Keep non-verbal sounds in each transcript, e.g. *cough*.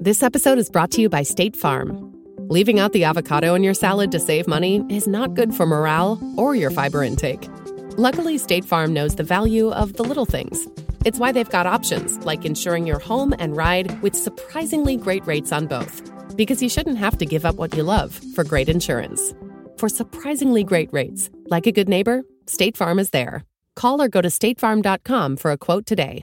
This episode is brought to you by State Farm. Leaving out the avocado in your salad to save money is not good for morale or your fiber intake. Luckily, State Farm knows the value of the little things it's why they've got options like insuring your home and ride with surprisingly great rates on both. Because you shouldn't have to give up what you love for great insurance. For surprisingly great rates, like a good neighbor, State Farm is there. Call or go to statefarm.com for a quote today.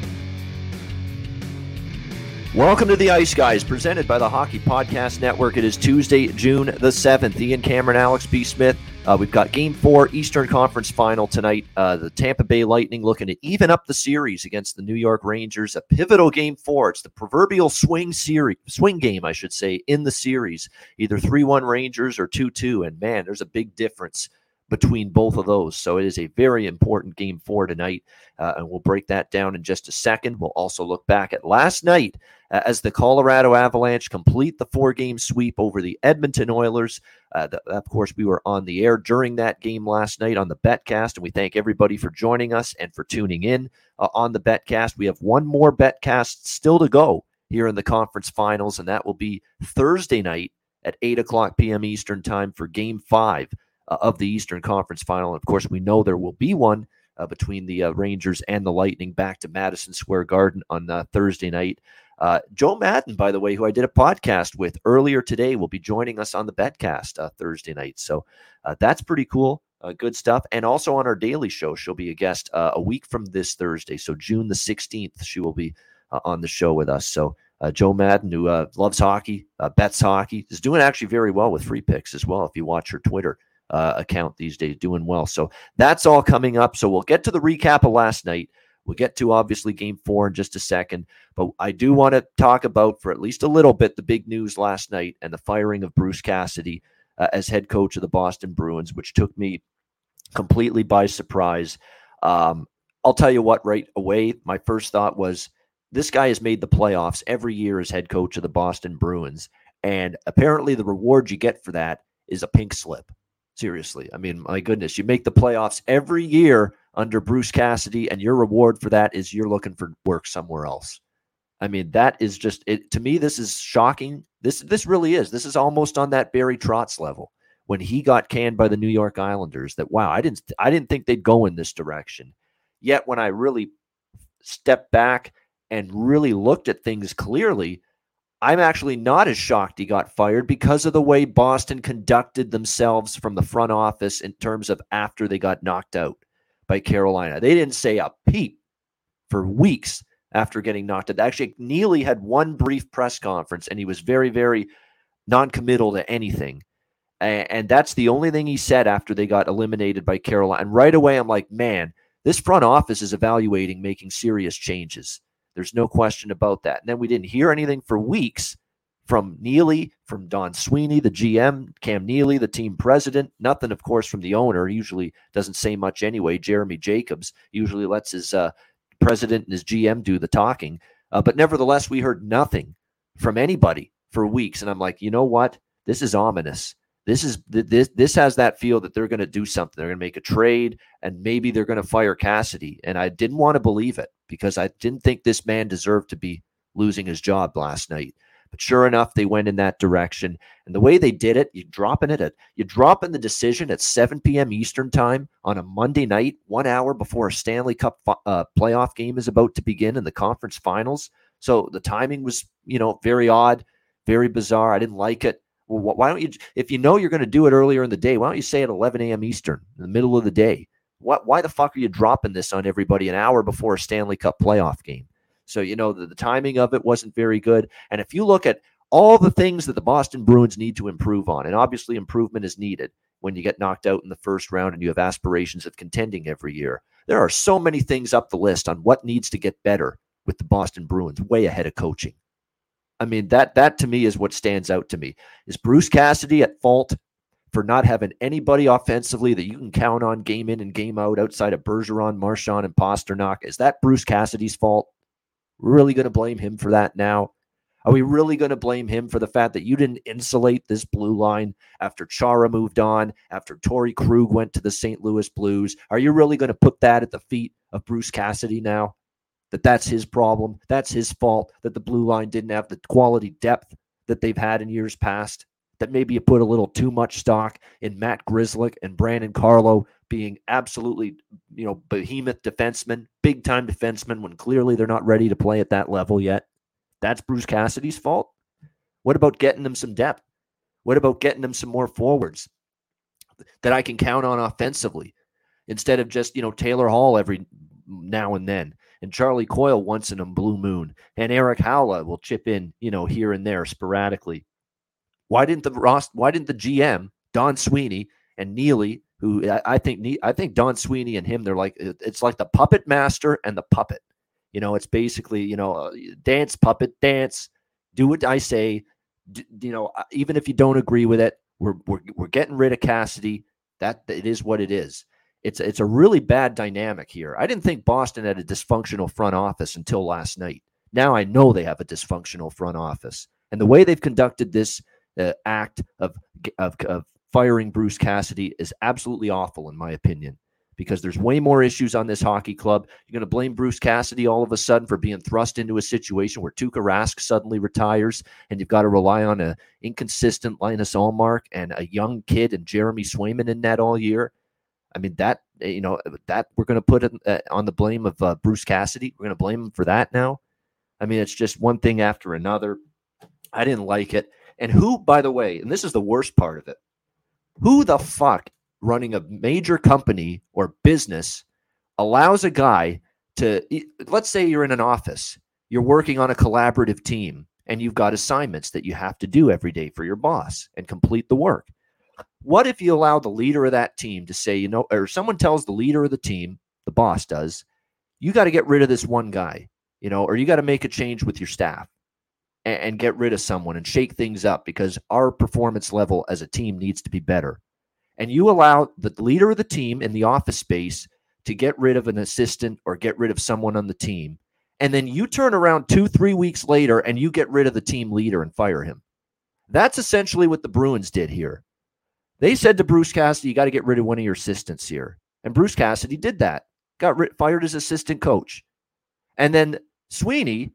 Welcome to the Ice Guys, presented by the Hockey Podcast Network. It is Tuesday, June the 7th. Ian Cameron, Alex B. Smith, uh, we've got Game Four, Eastern Conference Final tonight. Uh, the Tampa Bay Lightning looking to even up the series against the New York Rangers. A pivotal Game Four. It's the proverbial swing series, swing game, I should say, in the series. Either three-one Rangers or two-two. And man, there's a big difference between both of those. So it is a very important Game for tonight, uh, and we'll break that down in just a second. We'll also look back at last night uh, as the Colorado Avalanche complete the four game sweep over the Edmonton Oilers. Uh, the, of course, we were on the air during that game last night on the Betcast, and we thank everybody for joining us and for tuning in uh, on the Betcast. We have one more Betcast still to go here in the conference finals, and that will be Thursday night at 8 o'clock p.m. Eastern Time for game five uh, of the Eastern Conference final. Of course, we know there will be one. Uh, between the uh, Rangers and the Lightning back to Madison Square Garden on uh, Thursday night. Uh, Joe Madden, by the way, who I did a podcast with earlier today, will be joining us on the Betcast Thursday night. So that's pretty cool. Uh, good stuff. And also on our daily show, she'll be a guest uh, a week from this Thursday. So June the 16th, she will be uh, on the show with us. So Joe Madden, who loves hockey, bets hockey, is doing actually very well with free picks as well. If you watch her Twitter account these days, doing well. So that's all coming up. So we'll get to the recap of last night. We'll get to obviously game four in just a second, but I do want to talk about for at least a little bit the big news last night and the firing of Bruce Cassidy uh, as head coach of the Boston Bruins, which took me completely by surprise. Um, I'll tell you what, right away, my first thought was this guy has made the playoffs every year as head coach of the Boston Bruins. And apparently, the reward you get for that is a pink slip. Seriously. I mean, my goodness, you make the playoffs every year under Bruce Cassidy, and your reward for that is you're looking for work somewhere else. I mean, that is just it to me. This is shocking. This this really is. This is almost on that Barry Trotz level when he got canned by the New York Islanders. That wow, I didn't I didn't think they'd go in this direction. Yet when I really stepped back and really looked at things clearly, I'm actually not as shocked he got fired because of the way Boston conducted themselves from the front office in terms of after they got knocked out by Carolina. They didn't say a peep for weeks after getting knocked out. Actually, Neely had one brief press conference and he was very, very non-committal to anything. And that's the only thing he said after they got eliminated by Carolina. And right away, I'm like, man, this front office is evaluating making serious changes. There's no question about that. And then we didn't hear anything for weeks from Neely, from Don Sweeney, the GM, Cam Neely, the team president. Nothing, of course, from the owner. He usually doesn't say much anyway. Jeremy Jacobs usually lets his uh, president and his GM do the talking. Uh, but nevertheless, we heard nothing from anybody for weeks. And I'm like, you know what? This is ominous. This is this this has that feel that they're going to do something. They're going to make a trade, and maybe they're going to fire Cassidy. And I didn't want to believe it because I didn't think this man deserved to be losing his job last night. But sure enough, they went in that direction. And the way they did it, you're dropping it at you dropping the decision at 7 p.m. Eastern time on a Monday night, one hour before a Stanley Cup uh, playoff game is about to begin in the conference finals. So the timing was, you know, very odd, very bizarre. I didn't like it. Why don't you, if you know you're going to do it earlier in the day, why don't you say at 11 a.m. Eastern in the middle of the day? What, why the fuck are you dropping this on everybody an hour before a Stanley Cup playoff game? So, you know, the, the timing of it wasn't very good. And if you look at all the things that the Boston Bruins need to improve on, and obviously improvement is needed when you get knocked out in the first round and you have aspirations of contending every year. There are so many things up the list on what needs to get better with the Boston Bruins, way ahead of coaching. I mean, that that to me is what stands out to me. Is Bruce Cassidy at fault for not having anybody offensively that you can count on game in and game out outside of Bergeron, Marchand, and Pastrnak? Is that Bruce Cassidy's fault? Really going to blame him for that now? Are we really going to blame him for the fact that you didn't insulate this blue line after Chara moved on, after Torey Krug went to the St. Louis Blues? Are you really going to put that at the feet of Bruce Cassidy now? That that's his problem, that's his fault that the blue line didn't have the quality depth that they've had in years past. That maybe you put a little too much stock in Matt Grzelcyk and Brandon Carlo being absolutely, you know, behemoth defensemen, big time defensemen when clearly they're not ready to play at that level yet. That's Bruce Cassidy's fault. What about getting them some depth? What about getting them some more forwards that I can count on offensively instead of just, you know, Taylor Hall every now and then and Charlie Coyle once in a blue moon and Erik Haula will chip in, you know, here and there sporadically. Why didn't the Ross why didn't the GM, Don Sweeney and Neely, who I, I think I think Don Sweeney and him they're like it's like the puppet master and the puppet. You know, it's basically, you know, uh, dance, puppet, dance, do what I say. D- you know, uh, even if you don't agree with it, we're, we're, we're getting rid of Cassidy. That it is what it is. It's it's a really bad dynamic here. I didn't think Boston had a dysfunctional front office until last night. Now I know they have a dysfunctional front office, and the way they've conducted this uh, act of, of of firing Bruce Cassidy is absolutely awful, in my opinion because there's way more issues on this hockey club. You're going to blame Bruce Cassidy all of a sudden for being thrust into a situation where Tuukka Rask suddenly retires, and you've got to rely on an inconsistent Linus Ullmark and a young kid and Jeremy Swayman in that all year. I mean that you know that we're going to put it uh, on the blame of uh, Bruce Cassidy. We're going to blame him for that now. I mean it's just one thing after another. I didn't like it. And who, by the way, and this is the worst part of it, who the fuck running a major company or business allows a guy to let's say you're in an office you're working on a collaborative team and you've got assignments that you have to do every day for your boss and complete the work what if you allow the leader of that team to say you know or someone tells the leader of the team the boss does you got to get rid of this one guy you know or you got to make a change with your staff and, and get rid of someone and shake things up because our performance level as a team needs to be better and you allow the leader of the team in the office space to get rid of an assistant or get rid of someone on the team, and then you turn around two, three weeks later and you get rid of the team leader and fire him. That's essentially what the Bruins did here. They said to Bruce Cassidy, "You got to get rid of one of your assistants here," and Bruce Cassidy did that. Got rid- fired as assistant coach, and then Sweeney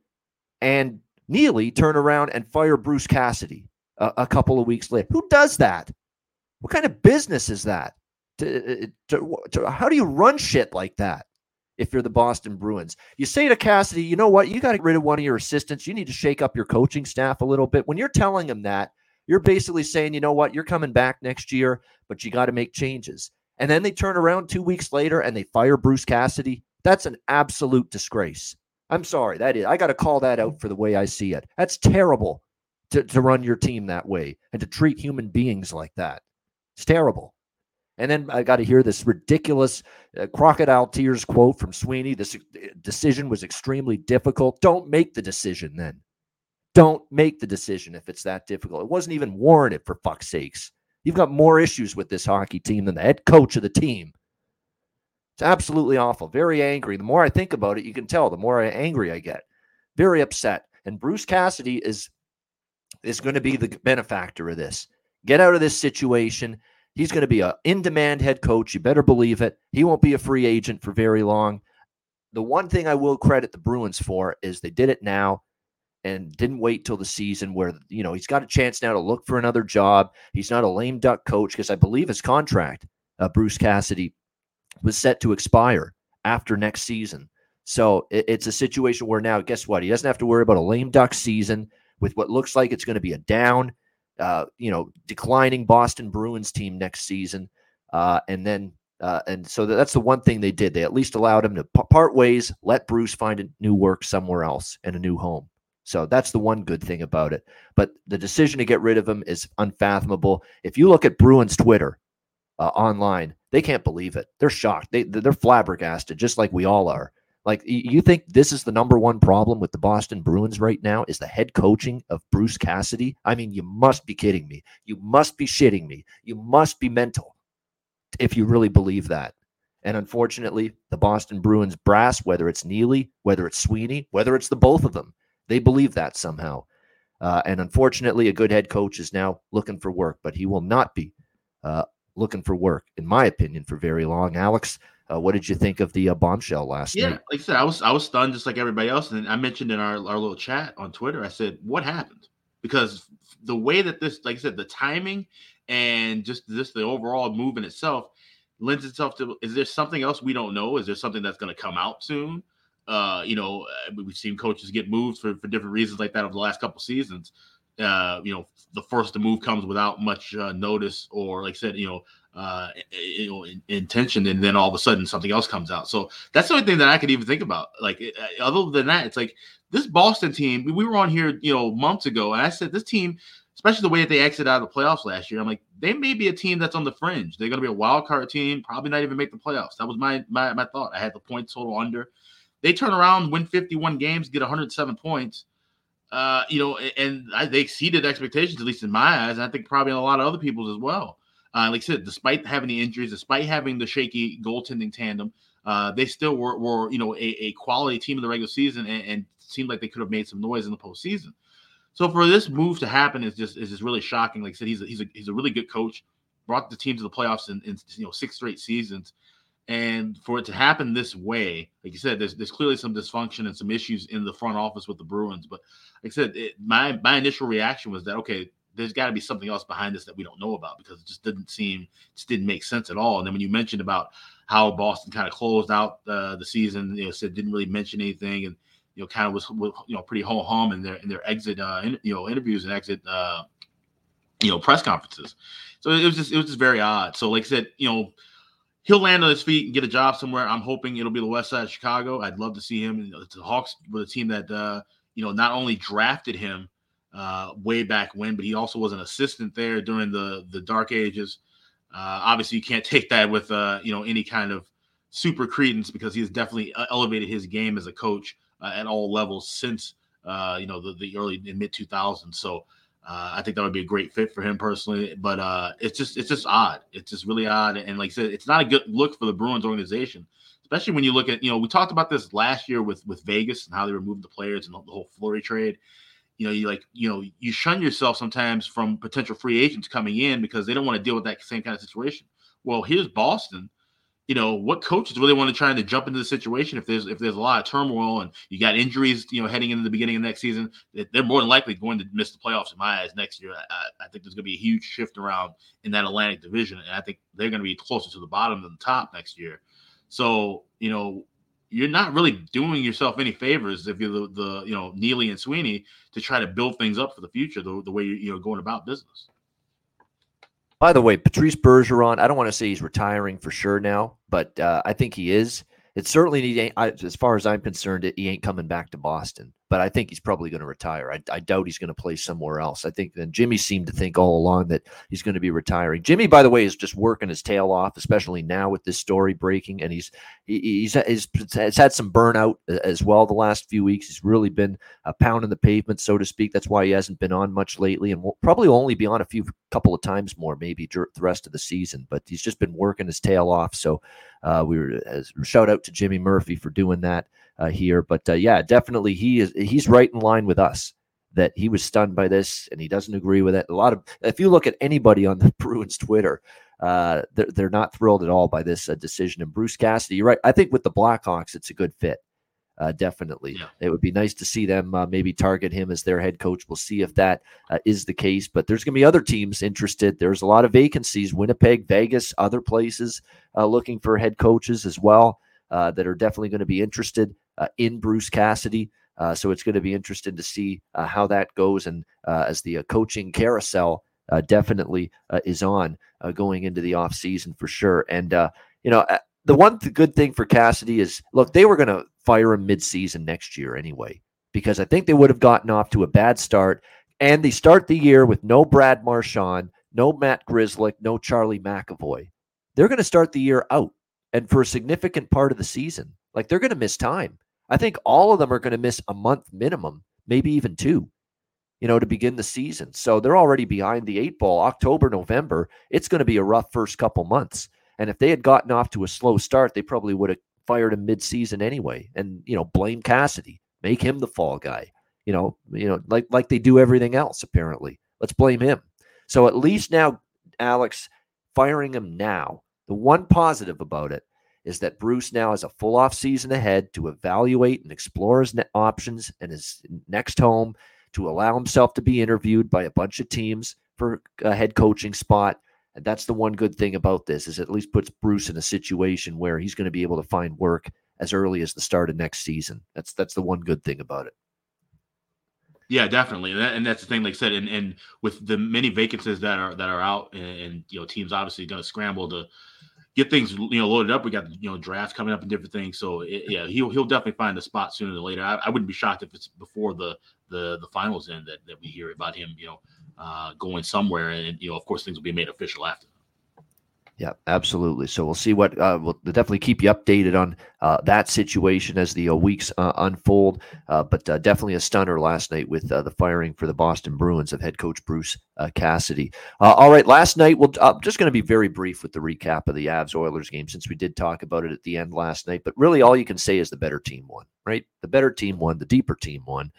and Neely turn around and fire Bruce Cassidy a, a couple of weeks later. Who does that? What kind of business is that? To, uh, to, to, how do you run shit like that if you're the Boston Bruins? You say to Cassidy, you know what? You got to get rid of one of your assistants. You need to shake up your coaching staff a little bit. When you're telling him that, you're basically saying, you know what? You're coming back next year, but you got to make changes. And then they turn around two weeks later and they fire Bruce Cassidy. That's an absolute disgrace. I'm sorry. That is, I got to call that out for the way I see it. That's terrible to, to run your team that way and to treat human beings like that. It's terrible. And then I got to hear this ridiculous uh, crocodile tears quote from Sweeney. This uh, decision was extremely difficult. Don't make the decision then. Don't make the decision if it's that difficult. It wasn't even warranted, for fuck's sakes. You've got more issues with this hockey team than the head coach of the team. It's absolutely awful. Very angry. The more I think about it, you can tell, the more angry I get. Very upset. And Bruce Cassidy is is going to be the benefactor of this get out of this situation. He's going to be an in demand head coach. You better believe it. He won't be a free agent for very long. The one thing I will credit the Bruins for is they did it now and didn't wait till the season where, you know, he's got a chance now to look for another job. He's not a lame duck coach because I believe his contract, uh, Bruce Cassidy, was set to expire after next season. So it, it's a situation where now, guess what? He doesn't have to worry about a lame duck season with what looks like it's going to be a down uh, you know, declining Boston Bruins team next season. Uh, and then, uh, and so that's the one thing they did. They at least allowed him to part ways, let Bruce find a new work somewhere else and a new home. So that's the one good thing about it. But the decision to get rid of him is unfathomable. If you look at Bruins Twitter uh, online, they can't believe it. They're shocked. They they're flabbergasted, just like we all are. Like you think this is the number one problem with the Boston Bruins right now is the head coaching of Bruce Cassidy? I mean, you must be kidding me. You must be shitting me. You must be mental if you really believe that. And unfortunately, the Boston Bruins brass, whether it's Neely, whether it's Sweeney, whether it's the both of them, they believe that somehow. Uh, and unfortunately, a good head coach is now looking for work, but he will not be uh, looking for work, in my opinion, for very long. Alex, uh, what did you think of the uh, bombshell last year? yeah, night? like I said, I was I was stunned just like everybody else. And I mentioned in our, our little chat on Twitter, I said, "What happened?" Because the way that this, like I said, the timing and just just the overall move in itself lends itself to. Is there something else we don't know? Is there something that's going to come out soon? Uh, you know, uh, we've seen coaches get moved for, for different reasons like that over the last couple seasons. Uh, you know, the first to move comes without much uh, notice, or like I said, you know, uh, you know, intention, and then all of a sudden something else comes out. So that's the only thing that I could even think about. Like, uh, other than that, it's like this Boston team. We were on here, you know, months ago, and I said this team, especially the way that they exited out of the playoffs last year. I'm like, they may be a team that's on the fringe. They're going to be a wild card team, probably not even make the playoffs. That was my my my thought. I had the point total under. They turn around, win 51 games, get 107 points. Uh, you know, and I, they exceeded expectations, at least in my eyes. And I think probably in a lot of other people's as well. Uh, like I said, despite having the injuries, despite having the shaky goaltending tandem, uh, they still were, were you know, a, a, quality team in the regular season and, and, seemed like they could have made some noise in the postseason. So for this move to happen is just is just really shocking. Like I said, he's a, he's a, he's a really good coach, brought the team to the playoffs in, in you know six straight seasons, and for it to happen this way, like you said, there's there's clearly some dysfunction and some issues in the front office with the Bruins. But like I said, it, my my initial reaction was that okay, there's got to be something else behind this that we don't know about because it just didn't seem just didn't make sense at all. And then when you mentioned about how Boston kind of closed out uh, the season, you know, said didn't really mention anything and you know kind of was, you know pretty ho hum in their in their exit uh, in, you know interviews and exit uh, you know press conferences. So it was just it was just very odd. So like I said, you know. He'll land on his feet and get a job somewhere. I'm hoping it'll be the West Side of Chicago. I'd love to see him. The Hawks with a team that uh, you know not only drafted him uh, way back when, but he also was an assistant there during the the dark ages. Uh, obviously, you can't *laughs* take that with uh, you know any kind of super credence because he has definitely uh, elevated his game as a coach uh, at all levels since you know the, the early and mid 2000s. So uh, I think that would be a great fit for him personally. But uh, it's just it's just odd. It's just really odd. And like I said, it's not a good look for the Bruins organization, especially when you look at you know we talked about this last year with with Vegas and how they removed the players and the whole Fleury trade. You know, you like you know you shun yourself sometimes from potential free agents coming in because they don't want to deal with that same kind of situation. Well, here's Boston you know what coaches really want to try to jump into the situation if there's if there's a lot of turmoil and you got injuries you know heading into the beginning of next season they're more than likely going to miss the playoffs in my eyes next year. I, I think there's going to be a huge shift around in that atlantic division and i think they're going to be closer to the bottom than the top next year. So you know you're not really doing yourself any favors if you're the, the you know neely and sweeney to try to build things up for the future the, the way you're you going about business by the way, Patrice Bergeron, I don't want to say he's retiring for sure now, but uh, I think he is. It certainly, as far as I'm concerned, he ain't coming back to Boston but I think he's probably going to retire. I, I doubt he's going to play somewhere else. I think then Jimmy seemed to think all along that he's going to be retiring. Jimmy, by the way, is just working his tail off, especially now with this story breaking, and he's he's he's, he's had some burnout as well the last few weeks. He's really been a pound in the pavement, so to speak. That's why he hasn't been on much lately, and will probably only be on a few couple of times more, maybe the rest of the season. But he's just been working his tail off. So uh, we were as, shout out to Jimmy Murphy for doing that uh, here. But uh, yeah, definitely he is he's right in line with us that he was stunned by this and he doesn't agree with it. A lot of if you look at anybody on the *laughs* Bruins Twitter, uh, they're, they're not thrilled at all by this uh, decision. And Bruce Cassidy, you're right. I think with the Blackhawks, it's a good fit. Uh, definitely, yeah. it would be nice to see them uh, maybe target him as their head coach. We'll see if that uh, is the case. But there's going to be other teams interested. There's a lot of vacancies: Winnipeg, Vegas, other places uh, looking for head coaches as well uh, that are definitely going to be interested in Bruce Cassidy. Uh, so it's going to be interesting to see uh, how that goes and uh, as the uh, coaching carousel uh, definitely uh, is on uh, going into the offseason for sure. And, uh, you know, uh, the one th- good thing for Cassidy is look, they were going to fire him midseason next year anyway, because I think they would have gotten off to a bad start. And they start the year with no Brad Marchand, no Matt Grzelcyk, no Charlie McAvoy. They're going to start the year out and for a significant part of the season. Like they're going to miss time. I think all of them are going to miss a month minimum, maybe even two, you know, to begin the season. So they're already behind the eight ball. October, November, it's going to be a rough first couple months. And if they had gotten off to a slow start, they probably would have fired him mid-season anyway. And you know, blame Cassidy, make him the fall guy. You know, you know, like like they do everything else. Apparently, let's blame him. So at least now, Alex, firing him now. The one positive about it is that Bruce now has a full off season ahead to evaluate and explore his options and his next home to allow himself to be interviewed by a bunch of teams for a head coaching spot and that's the one good thing about this is it at least puts Bruce in a situation where he's going to be able to find work as early as the start of next season. That's that's the one good thing about it. Yeah, definitely, and, that, and that's the thing. Like I said, and, and with the many vacancies that are that are out, and, and you know, teams obviously going to scramble to get things you know loaded up. We got you know drafts coming up and different things. So it, yeah, he'll he'll definitely find a spot sooner than later. I, I, wouldn't be shocked if it's before the the the finals end that that we hear about him. You know, uh, going somewhere, and you know, of course, things will be made official after. Yeah, absolutely. So we'll see what uh, we'll definitely keep you updated on uh, that situation as the uh, weeks uh, unfold. Uh, but uh, definitely a stunner last night with the firing for the Boston Bruins of head coach Bruce Cassidy. all right, last night we'll I'm just going to be very brief with the recap of the Avs Oilers game since we did talk about it at the end last night. But really, all you can say is the better team won. Right, the better team won, the deeper team won.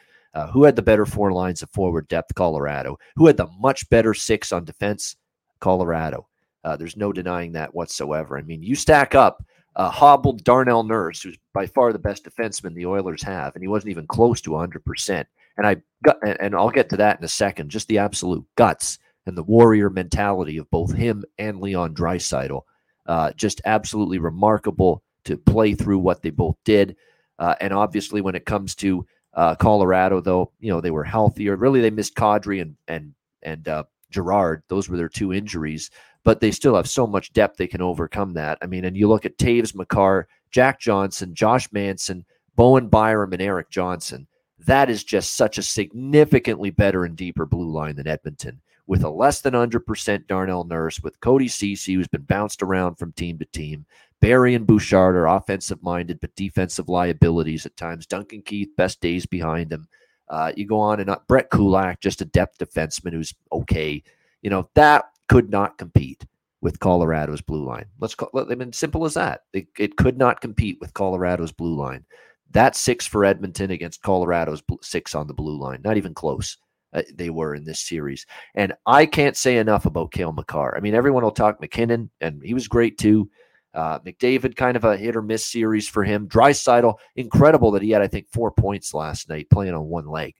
Who had the better four lines of forward depth? Colorado. Who had the much better six on defense? Colorado. Uh, there's no denying that whatsoever. I mean, you stack up uh, hobbled Darnell Nurse, who's by far the best defenseman the Oilers have, and he wasn't even close to 100%. And I got, and I'll get to that in a second. Just the absolute guts and the warrior mentality of both him and Leon Draisaitl. Uh, just absolutely remarkable to play through what they both did. Uh, and obviously, when it comes to uh, Colorado, though, you know, they were healthier. Really, they missed Kadri and and and Girard. Those were their two injuries, but they still have so much depth they can overcome that. I mean, and you look at Toews Makar, Jack Johnson, Josh Manson, Bowen Byram, and Erik Johnson. That is just such a significantly better and deeper blue line than Edmonton. With a less than 100% Darnell Nurse, with Cody Ceci, who's been bounced around from team to team, Barrie and Bouchard are offensive minded, but defensive liabilities at times. Duncan Keith, best days behind him. Uh, you go on and on. Brett Kulak, just a depth defenseman who's okay. You know, that could not compete with Colorado's blue line. Let's call I mean, simple as that. It, it could not compete with Colorado's blue line. That's six for Edmonton against Colorado's six on the blue line. Not even close. Uh, they were in this series. And I can't say enough about Cale Makar. I mean, everyone will talk MacKinnon, and he was great too. Uh, McDavid, kind of a hit or miss series for him. Draisaitl, incredible that he had, I think, four points last night playing on one leg,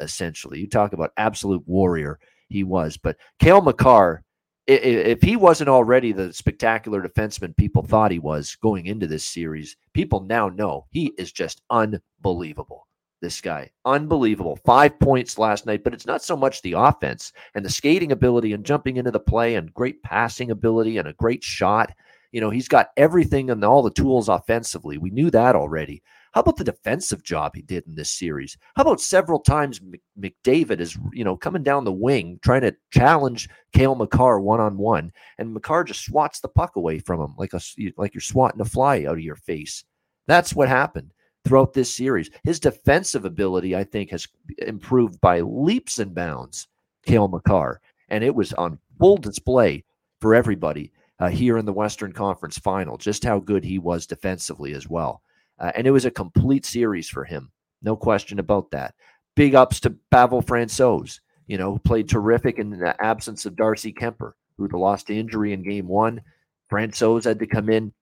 essentially. You talk about absolute warrior he was. But Cale Makar, if he wasn't already the spectacular defenseman people thought he was going into this series, people now know he is just unbelievable. This guy, unbelievable. Five points last night, but it's not so much the offense and the skating ability and jumping into the play and great passing ability and a great shot. You know, he's got everything and all the tools offensively. We knew that already. How about the defensive job he did in this series? How about several times McDavid is, you know, coming down the wing trying to challenge Cale Makar one on one, and Makar just swats the puck away from him like a like you're swatting a fly out of your face. That's what happened throughout this series. His defensive ability, I think, has improved by leaps and bounds. Cale Makar, and it was on full display for everybody uh, here in the Western Conference Final, just how good he was defensively as well. Uh, and it was a complete series for him. No question about that. Big ups to Pavel Francouz, you know, who played terrific in the absence of Darcy Kuemper, who lost to injury in game one. Francouz had to come in.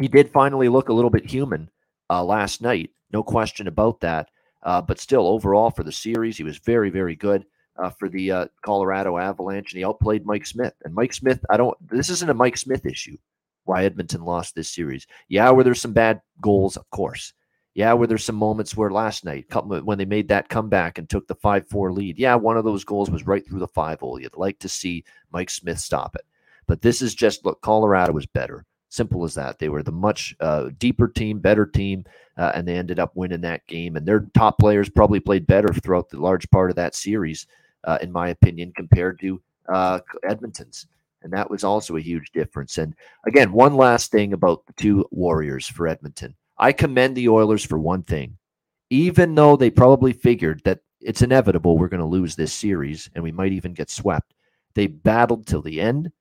He did finally look a little bit human uh, last night. No question about that. Uh, but still, overall for the series, he was very, very good uh, for the uh, Colorado Avalanche, and he outplayed Mike Smith. And Mike Smith, I don't. This isn't a Mike Smith issue. Why Edmonton lost this series? Yeah, were there some bad goals? Of course. Yeah, were there some moments where last night, when they made that comeback and took the 5 4 lead, yeah, one of those goals was right through the 5 hole. You'd like to see Mike Smith stop it. But this is just look, Colorado was better. Simple as that. They were the much uh, deeper team, better team, uh, and they ended up winning that game. And their top players probably played better throughout the large part of that series, uh, in my opinion, compared to uh, Edmonton's. And that was also a huge difference. And again, one last thing about the two Warriors for Edmonton. I commend the Oilers for one thing. Even though they probably figured that it's inevitable we're going to lose this series and we might even get swept, they battled till the end.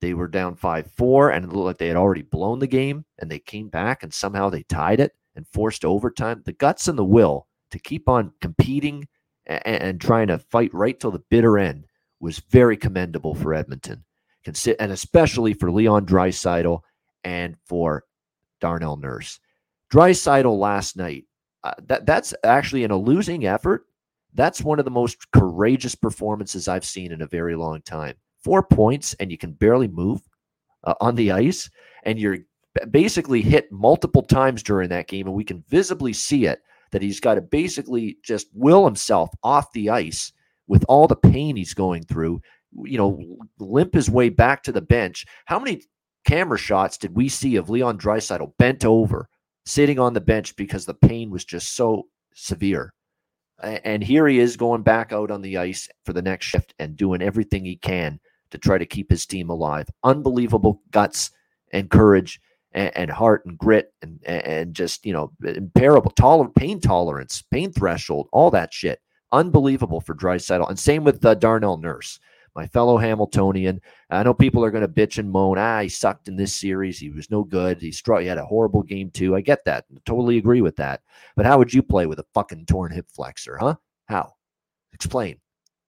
They were down 5 4, and it looked like they had already blown the game, and they came back and somehow they tied it and forced overtime. The guts and the will to keep on competing and, and trying to fight right till the bitter end was very commendable for Edmonton, and especially for Leon Draisaitl and for Darnell Nurse. Draisaitl last night, uh, that that's actually in a losing effort. That's one of the most courageous performances I've seen in a very long time. Four points, and you can barely move uh, on the ice, and you're basically hit multiple times during that game, and we can visibly see it that he's got to basically just will himself off the ice with all the pain he's going through. You know, limp his way back to the bench. How many camera shots did we see of Leon Draisaitl bent over? sitting on the bench because the pain was just so severe. And here he is going back out on the ice for the next shift and doing everything he can to try to keep his team alive. Unbelievable guts and courage and, and heart and grit and and just you know imparable toler- pain tolerance, pain threshold, all that shit. Unbelievable for Draisaitl. And same with uh, Darnell Nurse my fellow Hamiltonian. I know people are going to bitch and moan. Ah, he sucked in this series. He was no good. He struck. He had a horrible game too. I get that. Totally agree with that. But how would you play with a fucking torn hip flexor, huh? How? Explain.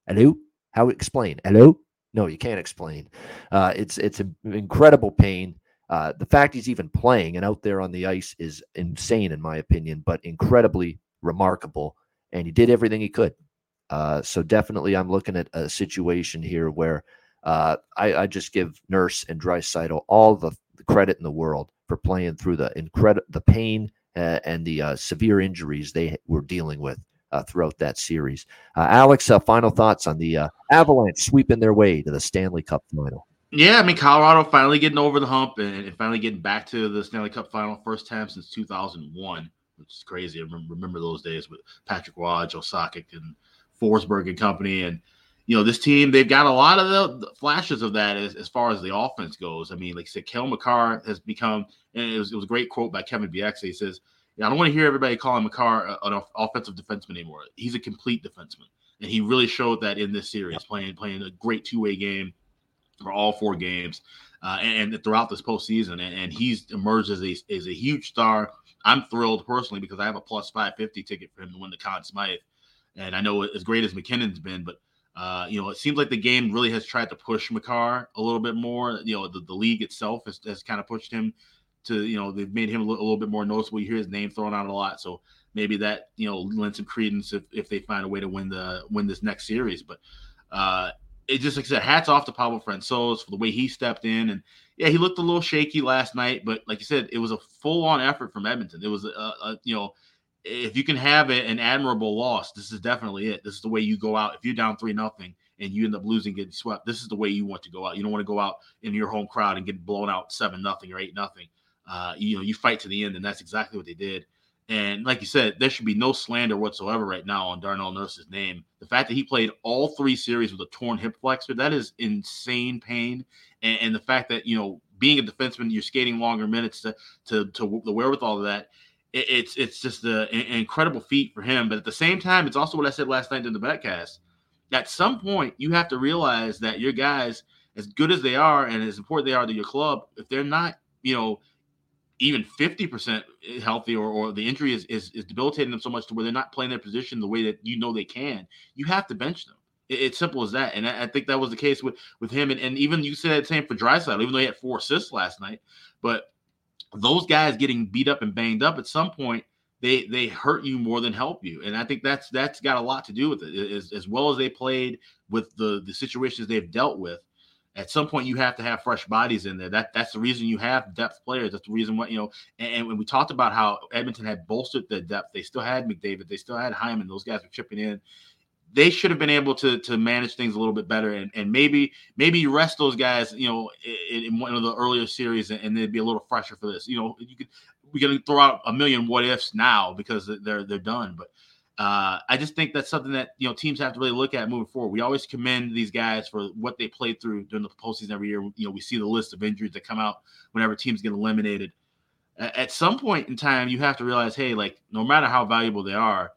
Hello? How explain? Hello? No, you can't explain. Uh, it's it's incredible pain. Uh, the fact he's even playing and out there on the ice is insane, in my opinion, but incredibly remarkable. And he did everything he could. Uh, so definitely, I'm looking at a situation here where uh, I, I, just give Nurse and Draisaitl all the, the, credit in the world for playing through the incredible the pain uh, and the uh, severe injuries they were dealing with throughout that series. Alex, final thoughts on the Avalanche sweeping their way to the Stanley Cup final. Yeah, I mean Colorado finally getting over the hump and, and finally getting back to the Stanley Cup final, first time since 2001, which is crazy. I remember, remember those days with Patrick Roy, Joe Sakic, and Forsberg and company. And you know, this team they've got a lot of the, flashes of that as, as, far as the offense goes. I mean, like I said, Cale Makar has become, and it was, it was a great quote by Kevin Bieksa. He says, "I don't want to hear everybody calling Makar an offensive defenseman anymore. He's a complete defenseman." And he really showed that in this series, playing playing a great two way game for all four games, uh, and, and, throughout this postseason. And, and he's emerged as a, as a huge star. I'm thrilled personally because I have a plus 550 ticket for him to win the Conn Smythe. And I know as great as MacKinnon's been, but uh, you know, it seems like the game really has tried to push Makar a little bit more. You know, the, the league itself has, has kind of pushed him to, you know, they've made him a little, a little, bit more noticeable. You hear his name thrown out a lot. So maybe that, you know, lends some credence if, if they find a way to win the win this next series. But uh it just like I said, hats off to Pablo Francouz for the way he stepped in. And yeah, he looked a little shaky last night, but like you said, it was a full on effort from Edmonton. It was a, a you know, if you can have an admirable loss, this is definitely it. This is the way you go out. If you're down three nothing and you end up losing, getting swept, this is the way you want to go out. You don't want to go out in your home crowd and get blown out seven nothing or eight nothing. Uh, you know, you fight to the end, and that's exactly what they did. And like you said, there should be no slander whatsoever right now on Darnell Nurse's name. The fact that he played all three series with a torn hip flexor, that is insane pain. And, and the fact that, you know, being a defenseman, you're skating longer minutes to, to, to the wherewithal of that it, it's it's just a, an incredible feat for him. But at the same time, it's also what I said last night in the betcast. At some point, you have to realize that your guys, as good as they are and as important they are to your club, if they're not, you know, even 50% healthy or, or the injury is, is, is debilitating them so much to where they're not playing their position the way that you know they can, you have to bench them. it's simple as that. And I, I, think that was the case with, with him. And, and even you said the same for Draisaitl, even though he had four assists last night. But those guys getting beat up and banged up at some point they they hurt you more than help you and i think that's that's got a lot to do with it as, as well as they played with the the situations they've dealt with At some point, you have to have fresh bodies in there. That that's the reason you have depth players. That's the reason why you know. And, and when we talked about how Edmonton had bolstered the depth, they still had McDavid, they still had Hyman. Those guys were chipping in they should have been able to to manage things a little bit better and, and maybe maybe you rest those guys you know in, in one of the earlier series and, and, they'd be a little fresher for this you know you could we can throw out a million what ifs now because they're they're done but uh, I just think that's something that you know teams have to really look at moving forward. We always commend these guys for what they played through during the postseason every year. You know, we see the list of injuries that come out whenever teams get eliminated. At some point in time, you have to realize, hey, like no matter how valuable they are,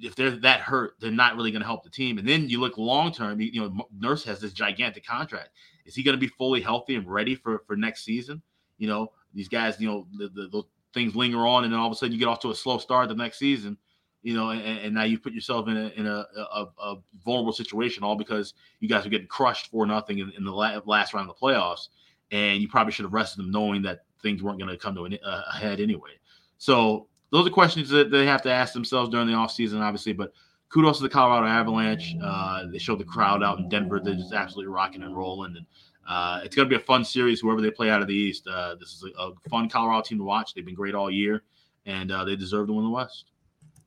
if they're that hurt, they're not really going to help the team. And then you look long term. You know, Nurse has this gigantic contract. Is he going to be fully healthy and ready for for next season? You know, these guys, you know, the, the, the things linger on, and then all of a sudden you get off to a slow start the next season you know, and, and, now you put yourself in a in a, a, a, vulnerable situation, all because you guys are getting crushed for nothing in, in the last round of the playoffs, and you probably should have rested them knowing that things weren't going to come to an a head anyway. So those are questions that they have to ask themselves during the offseason, obviously. But kudos to the Colorado Avalanche. Uh, they showed the crowd out in Denver; they're just absolutely rocking and rolling, and uh, it's going to be a fun series. Whoever they play out of the East, uh, this is a, a, fun Colorado team to watch. They've been great all year, and uh, they deserve to win the West.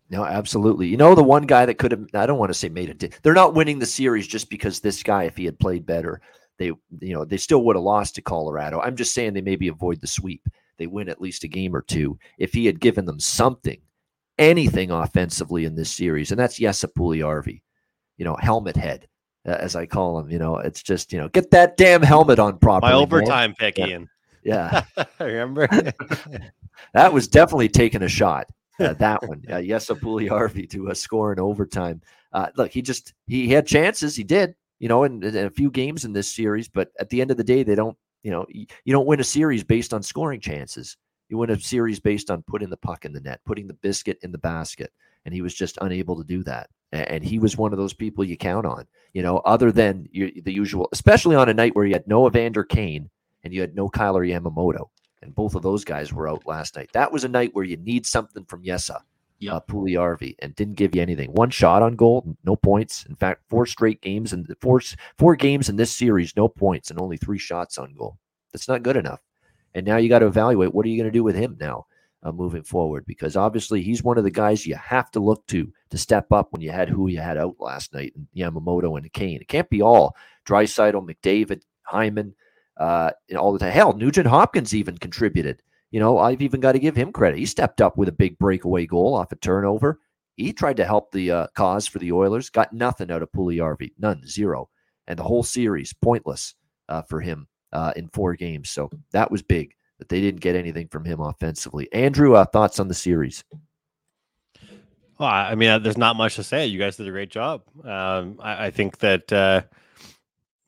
No, absolutely. You know, the one guy that could have, I don't want to say made it, they're not winning the series just because this guy, if he had played better, they, you know, they still would have lost to Colorado. I'm just saying they maybe avoid the sweep. They win at least a game or two. If he had given them something, anything offensively in this series, and that's Jesse Puljujarvi, you know, helmet head, as I call him. You know, it's just, you know, get that damn helmet on properly. My overtime pick, yeah. Ian. Yeah. *laughs* Remember? *laughs* that was definitely taking a shot uh, that one. Uh, yes, Puljujarvi *laughs* to uh, score in overtime. Uh, look, he just he had chances. He did, you know, in, in, a few games in this series. But at the end of the day, they don't. You know, you, you don't win a series based on scoring chances. You win a series based on putting the puck in the net, putting the biscuit in the basket, and he was just unable to do that. And, and he was one of those people you count on. You know, other than the usual, especially on a night where you had no Evander Kane and you had no Kailer Yamamoto and both of those guys were out last night. That was a night where you need something from Yessa, yep. uh, Puljujarvi, and didn't give you anything. One shot on goal, no points. In fact, four straight games and four four games in this series, no points, and only three shots on goal. That's not good enough. And now you got to evaluate what are you going to do with him now uh, moving forward because obviously he's one of the guys you have to look to to step up when you had who you had out last night, and Yamamoto and Kane. It can't be all Draisaitl, McDavid, Hyman uh, all the time. Hell, Nugent Hopkins even contributed. You know, I've even got to give him credit. He stepped up with a big breakaway goal off a turnover. He tried to help the uh, cause for the Oilers. Got nothing out of Puljujarvi, none, zero, and the whole series pointless uh, for him uh, in four games. So that was big that they didn't get anything from him offensively. Andrew, uh, thoughts on the series? Well, I mean, uh, there's not much to say. You guys did a great job. Um, I, I, think that uh,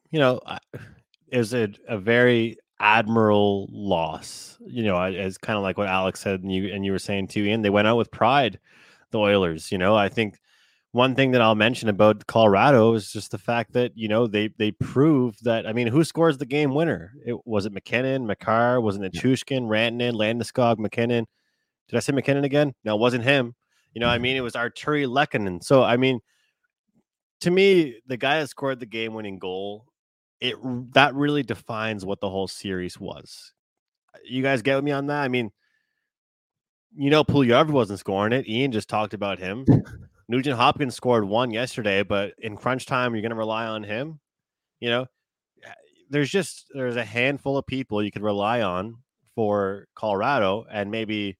you know. I, is a, a very admiral loss. You know, as kind of like what Alex said, and you and you were saying too, Ian. They went out with pride, the Oilers. You know, I think one thing that I'll mention about Colorado is just the fact that you know they they proved that. I mean, who scores the game winner? It was it MacKinnon, Makar, wasn't it Nichushkin, Rantanen, Landeskog, MacKinnon? Did I say MacKinnon again? No, it wasn't him. You know, I mm-hmm. mean, it was Artturi Lehkonen. So I mean, to me, the guy that scored the game winning goal it that really defines what the whole series was. You guys get with me on that? I mean, you know, Puljujarvi wasn't scoring it. Ian just talked about him. *laughs* Nugent Hopkins scored one yesterday, but in crunch time, you're going to rely on him. You know, eh, there's just there's a handful of people you could rely on for Colorado, and maybe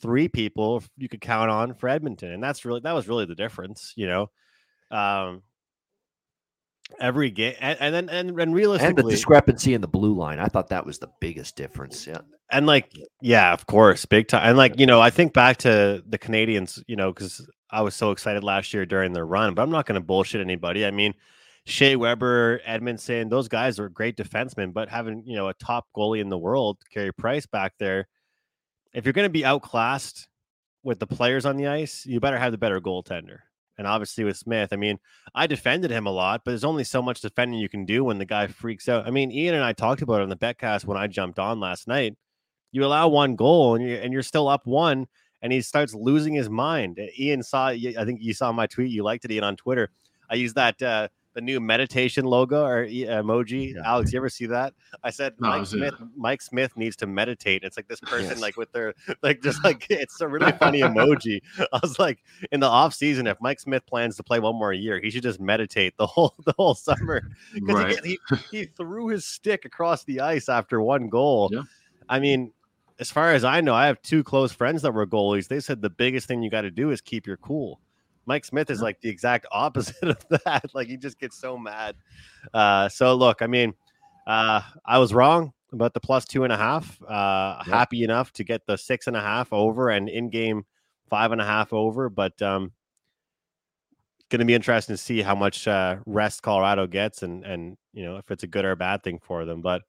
three people you could count on for Edmonton, and that's really that was really the difference. You know, um, every game and, and then and, and realistically and the discrepancy in the blue line i thought that was the biggest difference yeah. And like yeah of course big time and like you know i think back to the Canadiens you know because i was so excited last year during their run but i'm not going to bullshit anybody. I mean shea weber edmundson those guys are great defensemen but having you know a top goalie in the world carey price back there if you're going to be outclassed with the players on the ice you better have the better goaltender and obviously with Smith, I mean, I defended him a lot, but there's only so much defending you can do when the guy freaks out. I mean, Ian and I talked about it on the betcast when I jumped on last night. You allow one goal and you're, and you're still up one, and he starts losing his mind. Ian saw, I think you saw my tweet. You liked it, Ian, on Twitter. I used that uh, the new meditation logo or emoji. Yeah. Alex, you ever see that? I said No, Mike Smith. Mike Smith needs to meditate. It's like this person, Yes. like with their like just *laughs* like it's a really funny emoji. I was like, in the off season, if Mike Smith plans to play one more year, he should just meditate the whole the whole summer *laughs* because Right. he, he *laughs* he threw his stick across the ice after one goal. Yeah. I mean, as far as I know, I have two close friends that were goalies. They said the biggest thing you got to do is keep your cool. Mike Smith is like the exact opposite *laughs* of that. Like he just gets so mad. Uh, so look, I mean, uh, I was wrong about the plus two and a half. Uh, Yep. Happy enough to get the six and a half over and in game five and a half over, but um, going to be interesting to see how much uh, rest Colorado gets and and you know if it's a good or a bad thing for them. But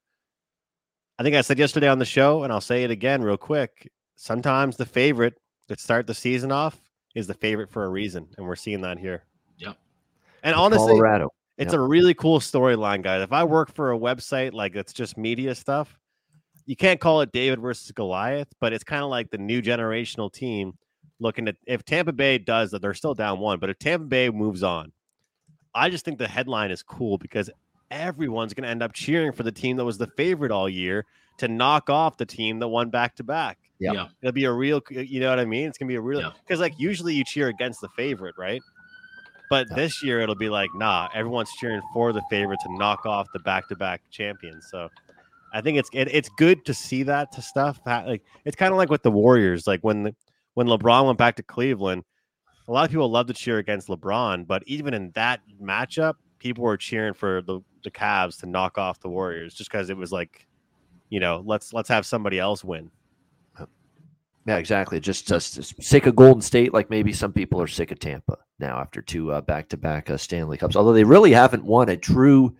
I think I said yesterday on the show, and I'll say it again real quick. Sometimes the favorite that start the season off is the favorite for a reason, and we're seeing that here. Yep. And honestly, Colorado. it's Yep. a really cool storyline, guys. If I work for a website like it's just media stuff, you can't call it David versus Goliath, but it's kind of like the new generational team looking at if Tampa Bay does that, they're still down one, but if Tampa Bay moves on, I just think the headline is cool because everyone's going to end up cheering for the team that was the favorite all year to knock off the team that won back to back. Yep. Yeah. It'll be a real, you know what I mean? It's gonna be a real Yeah. because like usually you cheer against the favorite, right? But Yeah. this year it'll be like, nah, everyone's cheering for the favorite to knock off the back-to-back champions. So I think it's it, it's good to see that to stuff. ha- Like it's kind of like with the Warriors, like when the, when LeBron went back to Cleveland, a lot of people love to cheer against LeBron, but even in that matchup, people were cheering for the the Cavs to knock off the Warriors just because it was like, you know, let's let's have somebody else win. Yeah, exactly. Just uh, s- sick of Golden State, like maybe some people are sick of Tampa now after two uh, back-to-back uh, Stanley Cups. Although they really haven't won a true,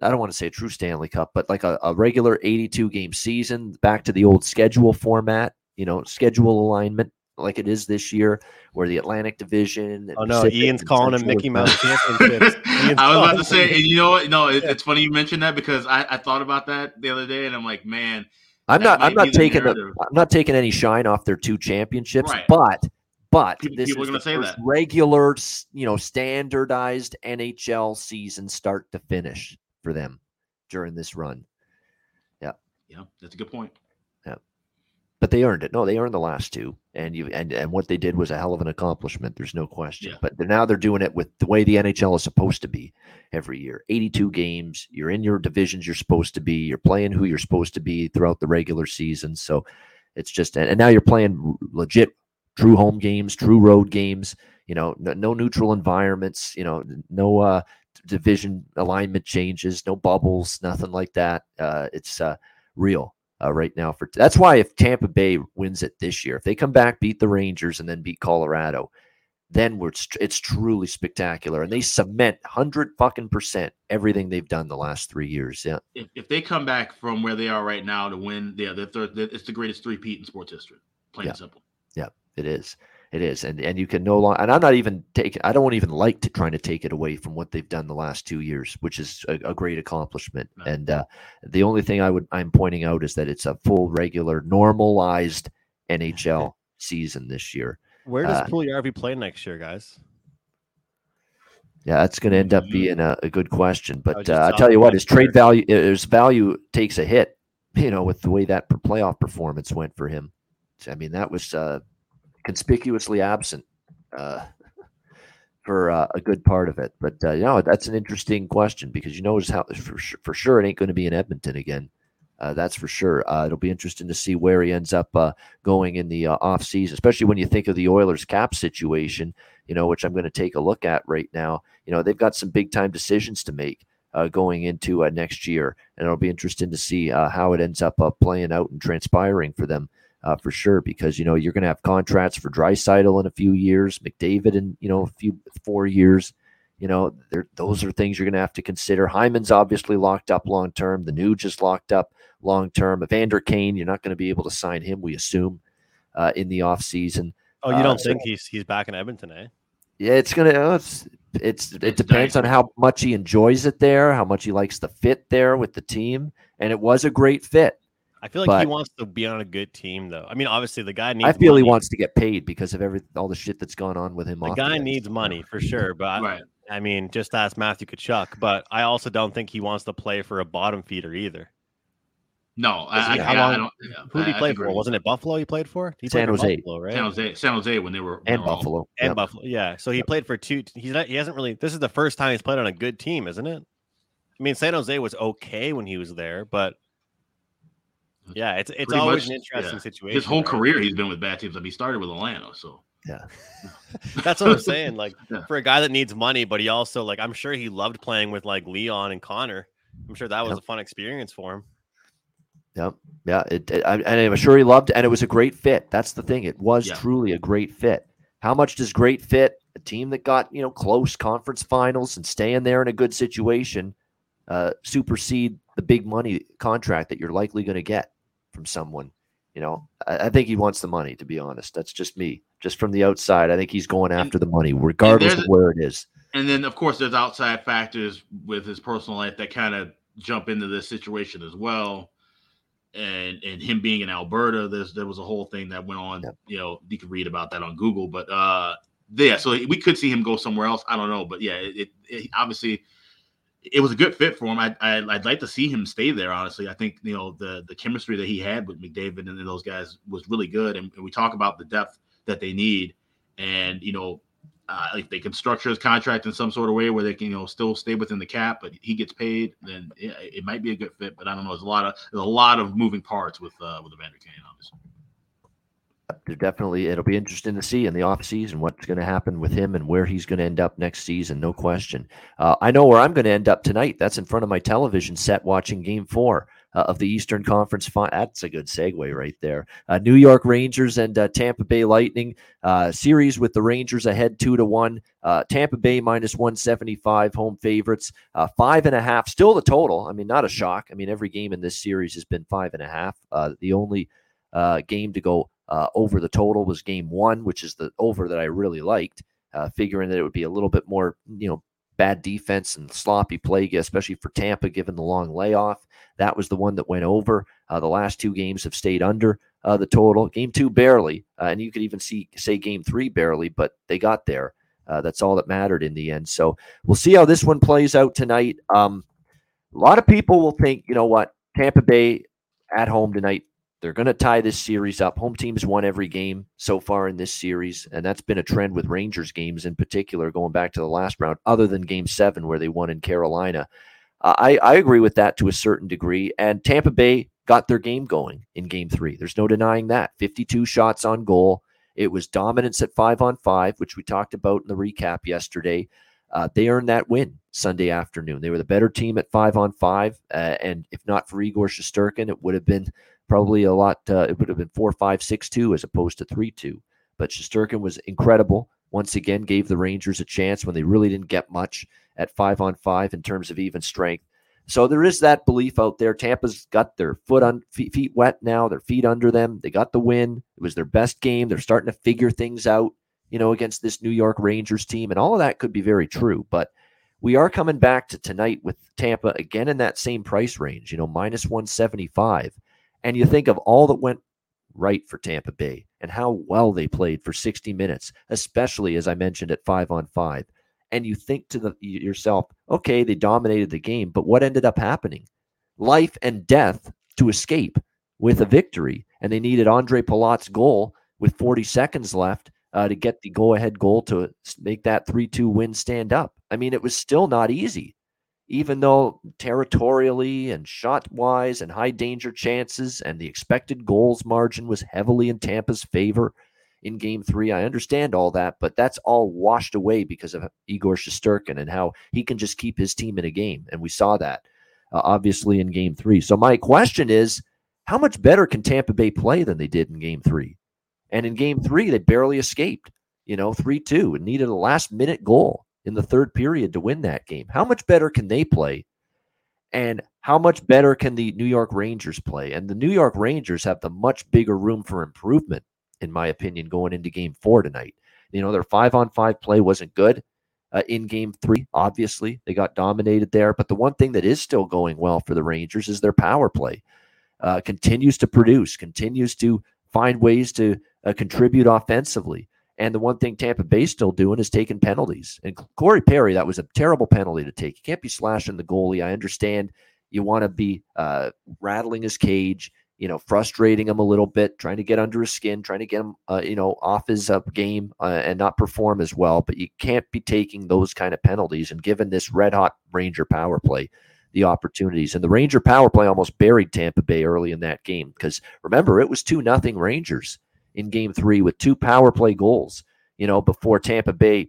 I don't want to say a true Stanley Cup, but like a, a regular 82 game season, back to the old schedule format. You know, schedule alignment like it is this year, where the Atlantic Division. Oh no, Pacific Ian's calling them Mickey Mouse done. championships. *laughs* I was about to say, and you know what? No, it, it's funny you mentioned that because I, I thought about that the other day, and I'm like, man, I'm not. I'm not the taking. The. I'm not taking any shine off their two championships, Right. but but People- this people is the say first that. regular, you know, standardized NHL season start to finish for them during this run. Yeah. Yeah, that's a good point. But they earned it. No, they earned the last two, and you and and what they did was a hell of an accomplishment. There's no question. Yeah. But they're, now they're doing it with the way the NHL is supposed to be every year. 82 games. You're in your divisions. You're supposed to be. You're playing who you're supposed to be throughout the regular season. So it's just and and now you're playing legit, true home games, true road games. You know, no, no neutral environments. You know, no uh, division alignment changes, no bubbles, nothing like that. Uh, it's uh, real uh, right now. For that's why if Tampa Bay wins it this year, if they come back, beat the Rangers, and then beat Colorado, then we're, it's, truly spectacular, and they cement hundred fucking percent everything they've done the last three years. Yeah, If, if they come back from where they are right now to win, yeah, they're, they're- it's the greatest three peat in sports history. Plain Yeah. and simple. Yeah, it is. It is, and and you can no longer. And I'm not even taking. I don't even like to trying to take it away from what they've done the last two years, which is a, a great accomplishment. Right. And uh, the only thing I would I'm pointing out is that it's a full, regular, normalized NHL *laughs* season this year. Where does uh, Puljujarvi play next year, guys? Yeah, that's going to end up Mhm. being a, a good question. But just uh, I thought tell you what, his trade value, uh, his value takes a hit. You know, with the way that playoff performance went for him. I mean, that was uh, conspicuously absent uh, for uh, a good part of it. But uh, you know, that's an interesting question because you know how for, for sure it ain't going to be in Edmonton again. Uh, that's for sure. Uh, it'll be interesting to see where he ends up uh, going in the uh, off season, especially when you think of the Oilers cap situation. You know, which I'm going to take a look at right now. You know, they've got some big time decisions to make uh, going into uh, next year, and it'll be interesting to see uh, how it ends up playing out and transpiring for them uh, for sure. Because you know you're going to have contracts for Draisaitl in a few years, McDavid in you know a few four years. You know, those are things you're going to have to consider. Hyman's obviously locked up long term. The Nuge is locked up long term. Evander Kane, you're not going to be able to sign him, we assume, uh, in the off season. Oh, you Uh, don't so- think he's he's back in Edmonton, eh? Yeah, it's gonna. uh, It's, it's it depends on how much he enjoys it there, how much he likes the fit there with the team, and it was a great fit. I feel like he wants to be on a good team, though. I mean, obviously the guy needs. I feel he wants to get paid because of every all the shit that's gone on with him. The off guy ice. needs money for sure, but I- Right. I mean, just ask Matthew Tkachuk. But I also don't think he wants to play for a bottom feeder either. No, I, he- I, how I, long- I don't. yeah, Who did he I- I play for? agree. Wasn't it Buffalo he played for? He San played for Jose. Buffalo, right? San Jose? San Jose when they were when and they were all- Buffalo. and Yep. Buffalo. Yeah. So he played for two. He's not. He hasn't really. This is the first time he's played on a good team, isn't it? I mean, San Jose was okay when he was there, but yeah, it's it's Pretty always much, an interesting yeah. situation. His whole right? career he's been with bad teams. I mean, he started with Atlanta, so yeah, *laughs* That's what I'm saying. Like *laughs* Yeah. for a guy that needs money, but he also like I'm sure he loved playing with like Leon and Connor. I'm sure that was Yep. a fun experience for him. Yep. Yeah. It, it- I, and I'm sure he loved, and it was a great fit. That's the thing. It was Yeah. truly a great fit. How much does great fit a team that got you know close conference finals and staying there in a good situation uh, supersede the big money contract that you're likely going to get from someone? You know, I, I think he wants the money. To be honest, that's just me. Just from the outside, I think he's going after the money, regardless of where it is. and then of course there's outside factors with his personal life that kind of jump into this situation as well. And and him being in Alberta, there's there was a whole thing that went on. Yep. You know, you can read about that on Google. But uh, yeah, so we could see him go somewhere else. I don't know, but yeah, it, it obviously it was a good fit for him. I, I I'd like to see him stay there. Honestly, I think you know the the chemistry that he had with McDavid and those guys was really good. And, and we talk about the depth that they need, and you know uh, if they can structure his contract in some sort of way where they can, you know, still stay within the cap, but he gets paid, then yeah, it might be a good fit. But I don't know. There's a lot of there's a lot of moving parts with uh, with Evander Kane, definitely it'll be interesting to see in the offseason what's going to happen with him and where he's going to end up next season no question. Uh, i know where i'm going to end up tonight. That's in front of my television set watching game four uh, of the eastern conference final that's a good segue right there. Uh, new york rangers and uh, tampa bay lightning uh, series with the rangers ahead two to one. Uh, tampa bay minus 175 home favorites uh, five and a half still the total. I mean not a shock. I mean every game in this series has been five and a half. The only game to go uh, over the total was game one, which is the over that I really liked, uh, figuring that it would be a little bit more, you know, bad defense and sloppy play, especially for Tampa, given the long layoff. That was the one that went over. Uh, the last two games have stayed under uh, the total. Game two barely, uh, and you could even see say game three barely, but they got there. Uh, that's all that mattered in the end. So we'll see how this one plays out tonight. Um, a lot of people will think, you know what, Tampa Bay at home tonight they're going to tie this series up. Home teams won every game so far in this series, and that's been a trend with Rangers games in particular, going back to the last round, other than game seven where they won in Carolina. I, I agree with that to a certain degree. And Tampa Bay got their game going in game three. There's no denying that. 52 shots on goal. It was dominance at five on five, which we talked about in the recap yesterday. Uh, they earned that win Sunday afternoon. They were the better team at five on five. Uh, and if not for Igor Shesterkin, it would have been probably a lot. Uh, it would have been four, five, six, two as opposed to three, two. But Shesterkin was incredible. Once again, gave the Rangers a chance when they really didn't get much at five on five in terms of even strength. So there is that belief out there. Tampa's got their foot on feet, feet wet now. Their feet under them. They got the win. It was their best game. They're starting to figure things out, you know, against this New York Rangers team, and all of that could be very true. But we are coming back to tonight with Tampa again in that same price range, you know, minus one seventy five and you think of all that went right for Tampa Bay and how well they played for 60 minutes, especially as I mentioned at 5 on 5. And you think to the, yourself, okay, they dominated the game, but what ended up happening? Life and death to escape with a victory. And they needed Andre Palat's goal with 40 seconds left uh, to get the go ahead goal to make that 3 2 win stand up. I mean, it was still not easy even though territorially and shot wise and high danger chances and the expected goals margin was heavily in Tampa's favor in game three. I understand all that, but that's all washed away because of Igor Shesterkin and how he can just keep his team in a game. And we saw that uh, obviously in game three. So my question is how much better can Tampa Bay play than they did in game three? And in game three, they barely escaped, you know, 3 2 and needed a last minute goal in the third period to win that game. How much better can they play? And how much better can the New York Rangers play? And the New York Rangers have the much bigger room for improvement, in my opinion, going into game four tonight. You know, their five on five play wasn't good uh, in game three. Obviously, they got dominated there. But the one thing that is still going well for the Rangers is their power play. Uh, continues to produce, continues to find ways to uh, contribute offensively. And the one thing Tampa Bay's still doing is taking penalties. And Corey Perry, that was a terrible penalty to take. You can't be slashing the goalie. I understand you want to be uh, rattling his cage, you know, frustrating him a little bit, trying to get under his skin, trying to get him, uh, you know, off his uh, game uh, and not perform as well. But you can't be taking those kind of penalties. And given this red hot Ranger power play, the opportunities. And the Ranger power play almost buried Tampa Bay early in that game because remember, it was 2 nothing Rangers in game three with two power play goals, you know, before Tampa Bay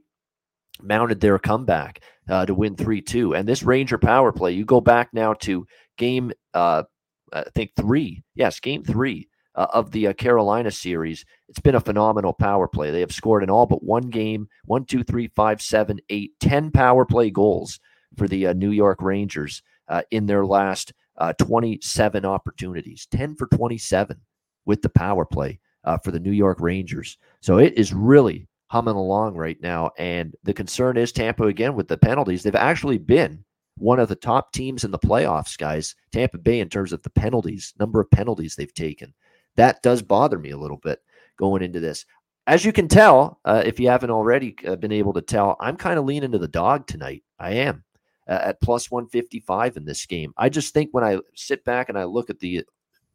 mounted their comeback uh, to win 3 2. And this Ranger power play, you go back now to game, uh, I think three. Yes, game three. Uh, of the uh, Carolina series, it's been a phenomenal power play. They have scored in all but one game one, two, three, five, seven, eight, ten power play goals for the uh, New York Rangers uh, in their last 27 opportunities. 10 for 27 with the power play uh, for the New York Rangers. So it is really humming along right now. And the concern is Tampa again with the penalties. They've actually been one of the top teams in the playoffs, guys. Tampa Bay, in terms of the penalties, number of penalties they've taken. That does bother me a little bit going into this. As you can tell, uh, if you haven't already uh, been able to tell, I'm kind of leaning to the dog tonight. I am uh, at plus 155 in this game. I just think when I sit back and I look at the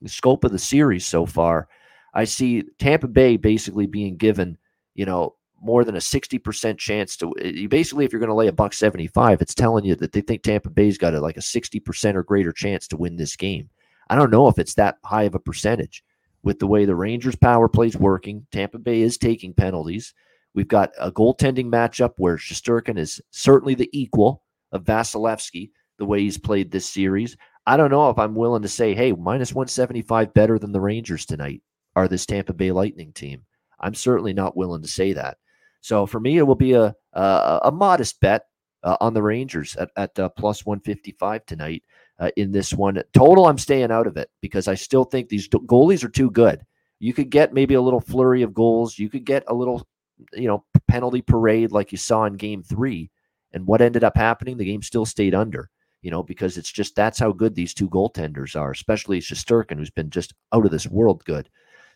scope of the series so far, I see Tampa Bay basically being given, you know, more than a 60% chance to eh, you basically if you're going to lay a buck 75 it's telling you that they think Tampa Bay's got a, like a 60% or greater chance to win this game. I don't know if it's that high of a percentage with the way the Rangers power plays working. Tampa Bay is taking penalties. We've got a goaltending matchup where Shesterkin is certainly the equal of Vasilevskiy the way he's played this series. I don't know if I'm willing to say, hey, minus 175 better than the Rangers tonight are this Tampa Bay Lightning team. I'm certainly not willing to say that. So for me, it will be a a, a modest bet uh, on the Rangers at, at uh, plus 155 tonight uh, in this one. Total, I'm staying out of it because I still think these goalies are too good. You could get maybe a little flurry of goals. You could get a little, you know, penalty parade like you saw in Game Three. And what ended up happening? The game still stayed under you know, because it's just that's how good these two goaltenders are, especially Shesterkin, who's been just out of this world good.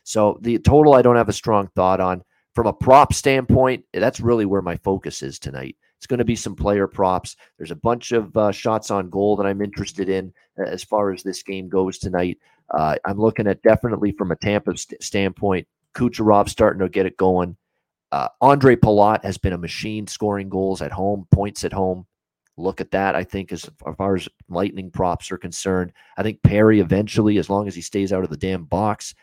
So the total, I don't have a strong thought on. From a prop standpoint, that's really where my focus is tonight. It's going to be some player props. There's a bunch of uh, shots on goal that I'm interested in as far as this game goes tonight. Uh, I'm looking at definitely from a Tampa st- standpoint, Kucherov starting to get it going. Uh, Andre Palat has been a machine scoring goals at home, points at home. Look at that. I think as far as lightning props are concerned, I think Perry eventually, as long as he stays out of the damn box,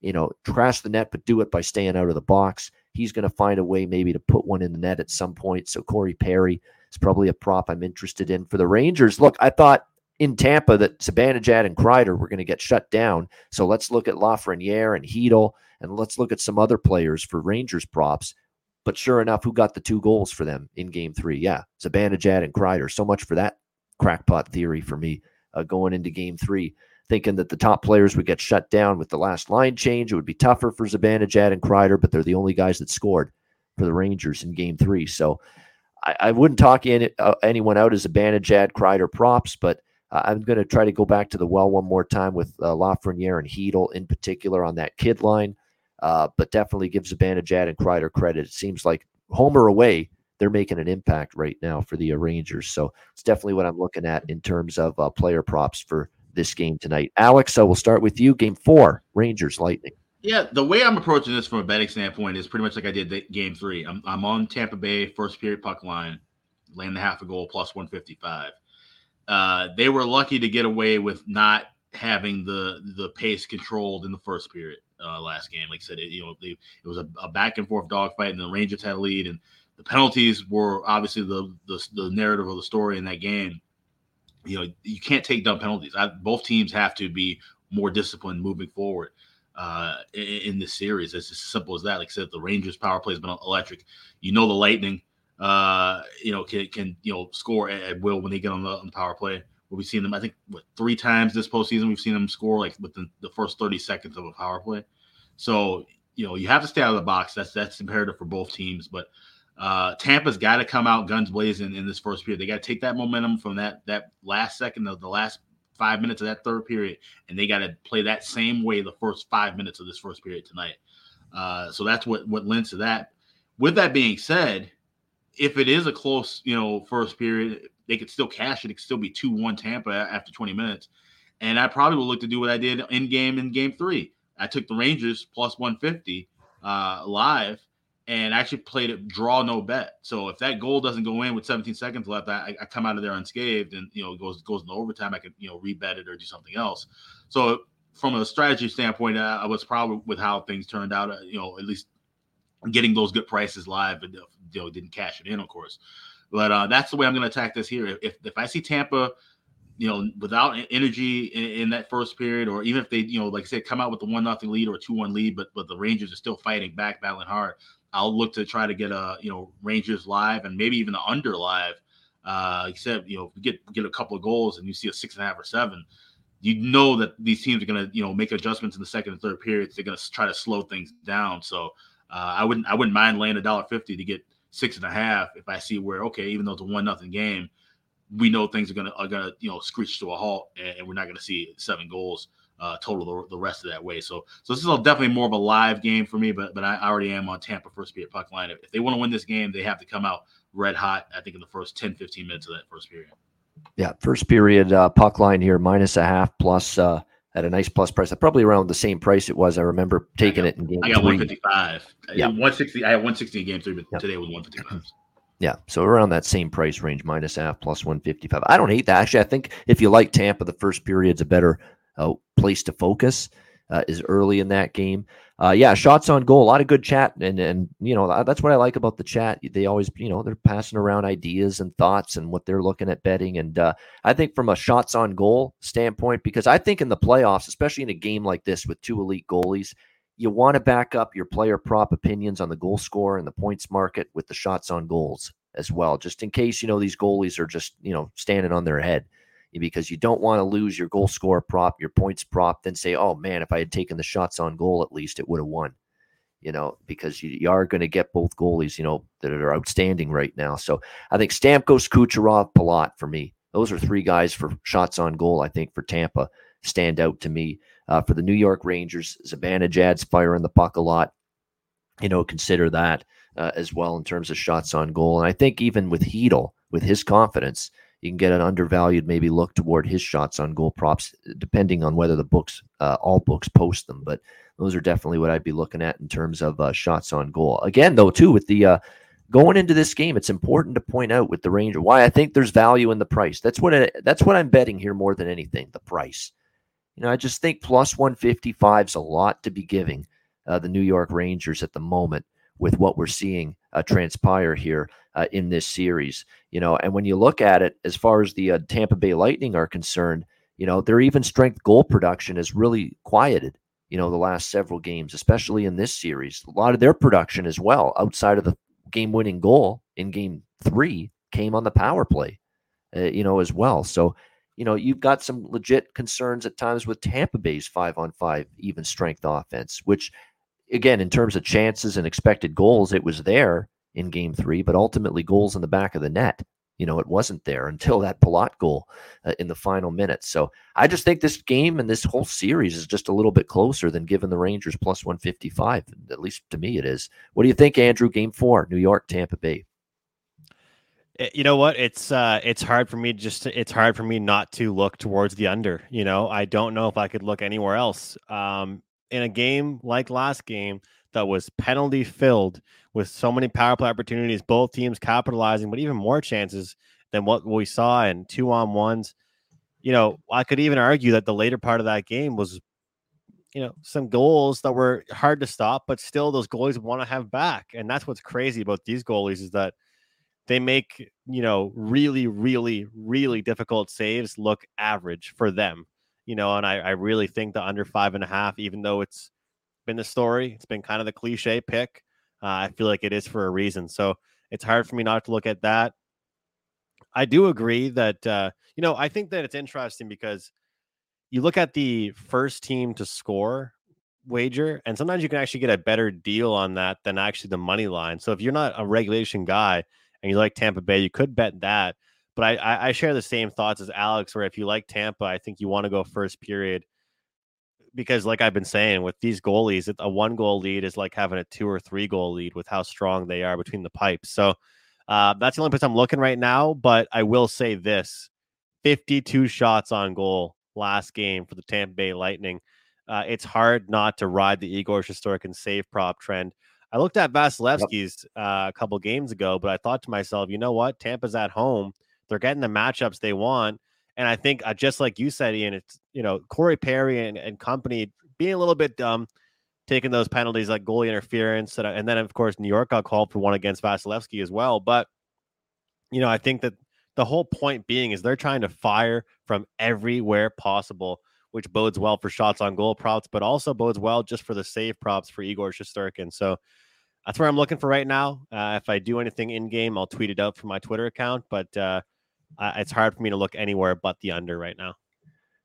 you know, trash the net, but do it by staying out of the box. He's going to find a way maybe to put one in the net at some point. So Corey Perry is probably a prop I'm interested in for the Rangers. Look, I thought in Tampa that Zibanejad and Kreider were going to get shut down. So let's look at Lafreniere and Chytil, and let's look at some other players for Rangers props. But sure enough, who got the two goals for them in Game Three? Yeah, Zibanejad and Kreider. So much for that crackpot theory for me uh, going into Game Three thinking that the top players would get shut down with the last line change. It would be tougher for Zibanejad and Kreider, but they're the only guys that scored for the Rangers in Game Three. So I, I wouldn't talk any, uh, anyone out as Zibanejad, Kreider props, but uh, I'm going to try to go back to the well one more time with uh, Lafreniere and Chytil in particular on that kid line. Uh, but definitely give Zibanejad and Kreider credit. It seems like home or away, they're making an impact right now for the uh, Rangers. So it's definitely what I'm looking at in terms of uh, player props for this game tonight. Alex, so we'll start with you. Game four, Rangers Lightning. Yeah, the way I'm approaching this from a betting standpoint is pretty much like I did game three. I'm, I'm on Tampa Bay first period puck line, laying the half a goal plus 155. Uh, they were lucky to get away with not having the the pace controlled in the first period uh, last game. Like I said, it, you know, they, it was a, a, back and forth dogfight, and the Rangers had a lead, and the penalties were obviously the, the the narrative of the story in that game you know you can't take dumb penalties. I, both teams have to be more disciplined moving forward uh, in, in, this series. It's as simple as that. Like I said, the Rangers power play has been electric. You know the Lightning, uh, you know can, can you know score at, at will when they get on the, on the power play. We've seen them, I think, what, three times this postseason. We've seen them score like within the first 30 seconds of a power play. So you know you have to stay out of the box. That's that's imperative for both teams. But uh, Tampa's got to come out guns blazing in this first period. They got to take that momentum from that that last second of the last five minutes of that third period, and they got to play that same way the first five minutes of this first period tonight. Uh, so that's what what lends to that. with that being said, if it is a close, you know, first period, they could still cash it. It could still be 2 1 Tampa after 20 minutes. And I probably will look to do what I did in game in game three. I took the Rangers plus 150 uh, live and actually played it draw no bet. So if that goal doesn't go in with 17 seconds left, I, I come out of there unscathed and you know goes goes into overtime. I could you know rebet it or do something else. So from a strategy standpoint, I was proud with how things turned out. Uh, you know, at least getting those good prices live, but you know didn't cash it in, of course. But uh, that's the way I'm going to attack this here. If if I see Tampa you know, without energy in, in, that first period, or even if they, you know, like I said, come out with the one nothing lead or two one lead, but but the Rangers are still fighting back, battling hard. I'll look to try to get a you know Rangers live and maybe even the under live. Uh, except you know, get get a couple of goals and you see a six and a half or seven, you know that these teams are to you know make adjustments in the second and third periods. They're to try to slow things down. So uh, I wouldn't I wouldn't mind laying a dollar fifty to get six and a half if I see where okay, even though it's a one nothing game, we know things are gonna are gonna you know screech to a halt, and, we're not gonna see seven goals uh, total the, the, rest of that way. So so this is definitely more of a live game for me, but but I already am on Tampa first period puck line. If, they want to win this game, they have to come out red hot. I think in the first 10, 15 minutes of that first period. Yeah, first period uh, puck line here minus a half plus uh, at a nice plus price. Probably around the same price it was. I remember taking I got, it in game. I got one fifty five. Yeah, one sixty. I had one sixty in game three, but yep. today was one fifty five. Yeah, so around that same price range, minus half, plus 155. I don't hate that. Actually, I think if you like Tampa, the first period's a better uh, place to focus, uh, is early in that game. Uh, yeah, shots on goal, a lot of good chat. And, and, you know, that's what I like about the chat. They always, you know, they're passing around ideas and thoughts and what they're looking at betting. And uh, I think from a shots on goal standpoint, because I think in the playoffs, especially in a game like this with two elite goalies, you want to back up your player prop opinions on the goal score and the points market with the shots on goals as well, just in case you know these goalies are just you know standing on their head because you don't want to lose your goal score prop, your points prop, then say, oh man, if I had taken the shots on goal at least, it would have won. You know, because you, you are going to get both goalies, you know, that are outstanding right now. So I think Stamkos, Kucherov, Palat for me. Those are three guys for shots on goal. I think for Tampa stand out to me. Uh, for the New York Rangers, Zibanejad's firing the puck a lot. You know, consider that uh, as well in terms of shots on goal. And I think even with Chytil, with his confidence, you can get an undervalued maybe look toward his shots on goal props, depending on whether the books, uh, all books, post them. But those are definitely what I'd be looking at in terms of uh, shots on goal. Again, though, too, with the uh, going into this game, it's important to point out with the Ranger why I think there's value in the price. That's what I, that's what I'm betting here more than anything. The price. You know, I just think plus 155 is a lot to be giving uh, the New York Rangers at the moment with what we're seeing uh, transpire here uh, in this series. You know, and when you look at it, as far as the uh, Tampa Bay Lightning are concerned, you know, their even strength goal production has really quieted. You know, the last several games, especially in this series, a lot of their production as well, outside of the game-winning goal in Game Three, came on the power play. Uh, you know, as well. So you know, you've got some legit concerns at times with Tampa Bay's five on five even strength offense, which, again, in terms of chances and expected goals, it was there in game three, but ultimately goals in the back of the net. You know, it wasn't there until that Palat goal uh, in the final minutes. So I just think this game and this whole series is just a little bit closer than giving the Rangers plus 155. At least to me, it is. What do you think, Andrew? Game four, New York, Tampa Bay. Eh, you know what? It's uh, it's hard for me just to, it's hard for me not to look towards the under. You know, I don't know if I could look anywhere else. Um, in a game like last game that was penalty filled with so many power play opportunities, both teams capitalizing, but even more chances than what we saw in two on ones. You know, I could even argue that the later part of that game was, you know, some goals that were hard to stop, but still those goalies want to have back. And that's what's crazy about these goalies is that they make you know really really really difficult saves look average for them you know and i, I really think the under five and a half even though it's been the story it's been kind of the cliche pick uh, i feel like it is for a reason. So it's hard for me not to look at that. I do agree that uh, you know i think that it's interesting because you look at the first team to score wager and sometimes you can actually get a better deal on that than actually the money line. So if you're not a regulation guy and you like Tampa Bay, you could bet that. But I, I, I share the same thoughts as Alex, where if you like Tampa, I think you want to go first period. because, like I've been saying, with these goalies, a one goal lead is like having a two or three goal lead with how strong they are between the pipes. So uh, that's the only place I'm looking right now. But I will say this 52 shots on goal last game for the Tampa Bay Lightning. Uh, it's hard not to ride the Igor Shesterkin save prop trend. I looked at Vasilevskiy's uh, a couple games ago, but I thought to myself, you know what? Tampa's at home. They're getting the matchups they want. And I think, uh, just like you said, Ian, it's, you know, Corey Perry and, and company being a little bit dumb, taking those penalties like goalie interference. And, and then, of course, New York got called for one against Vasilevskiy as well. But, you know, I think that the whole point being is they're trying to fire from everywhere possible, which bodes well for shots on goal props, but also bodes well just for the save props for Igor Shesterkin. So that's where I'm looking for right now. Uh, if I do anything in game, I'll tweet it out from my Twitter account, but uh, it's hard for me to look anywhere but the under right now.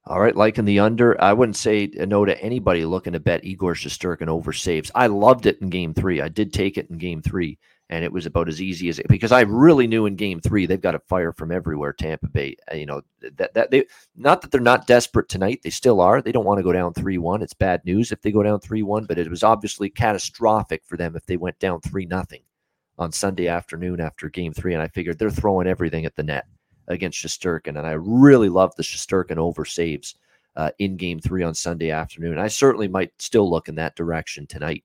All right, liking the under. I wouldn't say no to anybody looking to bet Igor Shesterkin over saves. I loved it in game three. I did take it in game three and it was about as easy as it because I really knew in game three they've got a fire from everywhere. Tampa Bay, uh, you know that that they not that they're not desperate tonight, they still are. They don't want to go down three one. It's bad news if they go down three one, but it was obviously catastrophic for them if they went down three nothing on Sunday afternoon after game three. And I figured they're throwing everything at the net against Shesterkin, and I really love the Shesterkin over saves uh, in game three on Sunday afternoon. I certainly might still look in that direction tonight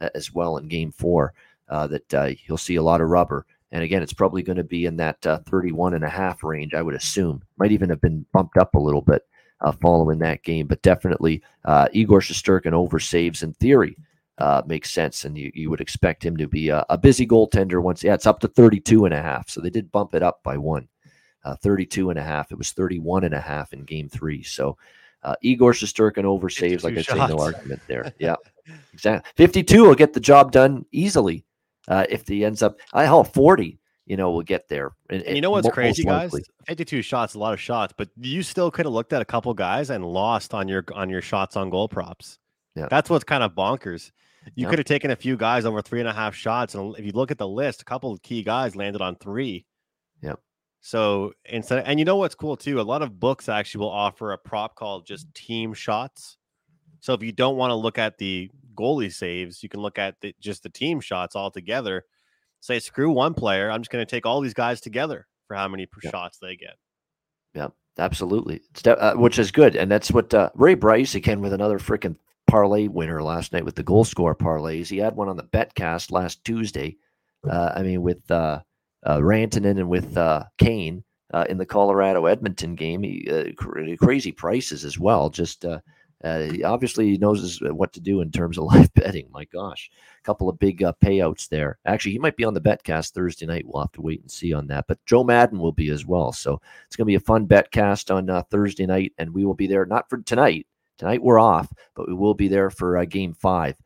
uh, as well in game four uh, that uh, you'll see a lot of rubber. And again, it's probably going to be in that uh, 31 and a half range, I would assume. Might even have been bumped up a little bit uh, following that game, but definitely Igor Shesterkin over saves in theory uh, makes sense. And you, you would expect him to be a, a, busy goaltender once. Yeah, it's up to 32 and a half. So they did bump it up by one. Uh, 32 and a half. It was 31 and a half in game three. So uh, Igor Shesterkin over saves, like I say, no argument there. *laughs* Yeah, exactly. 52 will get the job done easily uh, if he ends up, I hope 40, you know, will get there. And, and you know what's crazy, guys? 52 shots, a lot of shots, but you still could have looked at a couple guys and lost on your on your shots on goal props. Yeah. That's what's kind of bonkers. You yeah. could have taken a few guys over three and a half shots, and if you look at the list, a couple of key guys landed on three. So instead, and you know what's cool too? A lot of books actually will offer a prop called just team shots. So if you don't want to look at the goalie saves, you can look at the, just the team shots all together. Say, screw one player. I'm just going to take all these guys together for how many shots they get. Yeah, absolutely. De- uh, which is good. And that's what uh, Ray Bryce, again, with another freaking parlay winner last night with the goal score parlays. He had one on the betcast last Tuesday. Uh, I mean, with uh, uh, Rantanen and with uh, Kane uh, in the Colorado Edmonton game. He, uh, cr- crazy prices as well. Just uh, uh, he obviously knows what to do in terms of *laughs* live betting. My gosh, a couple of big payouts there. Actually, he might be on the betcast Thursday night. We'll have to wait and see on that. But Joe Madden will be as well. So it's going to be a fun betcast on Thursday night, and we will be there not for tonight. Tonight we're off, but we will be there for Game Five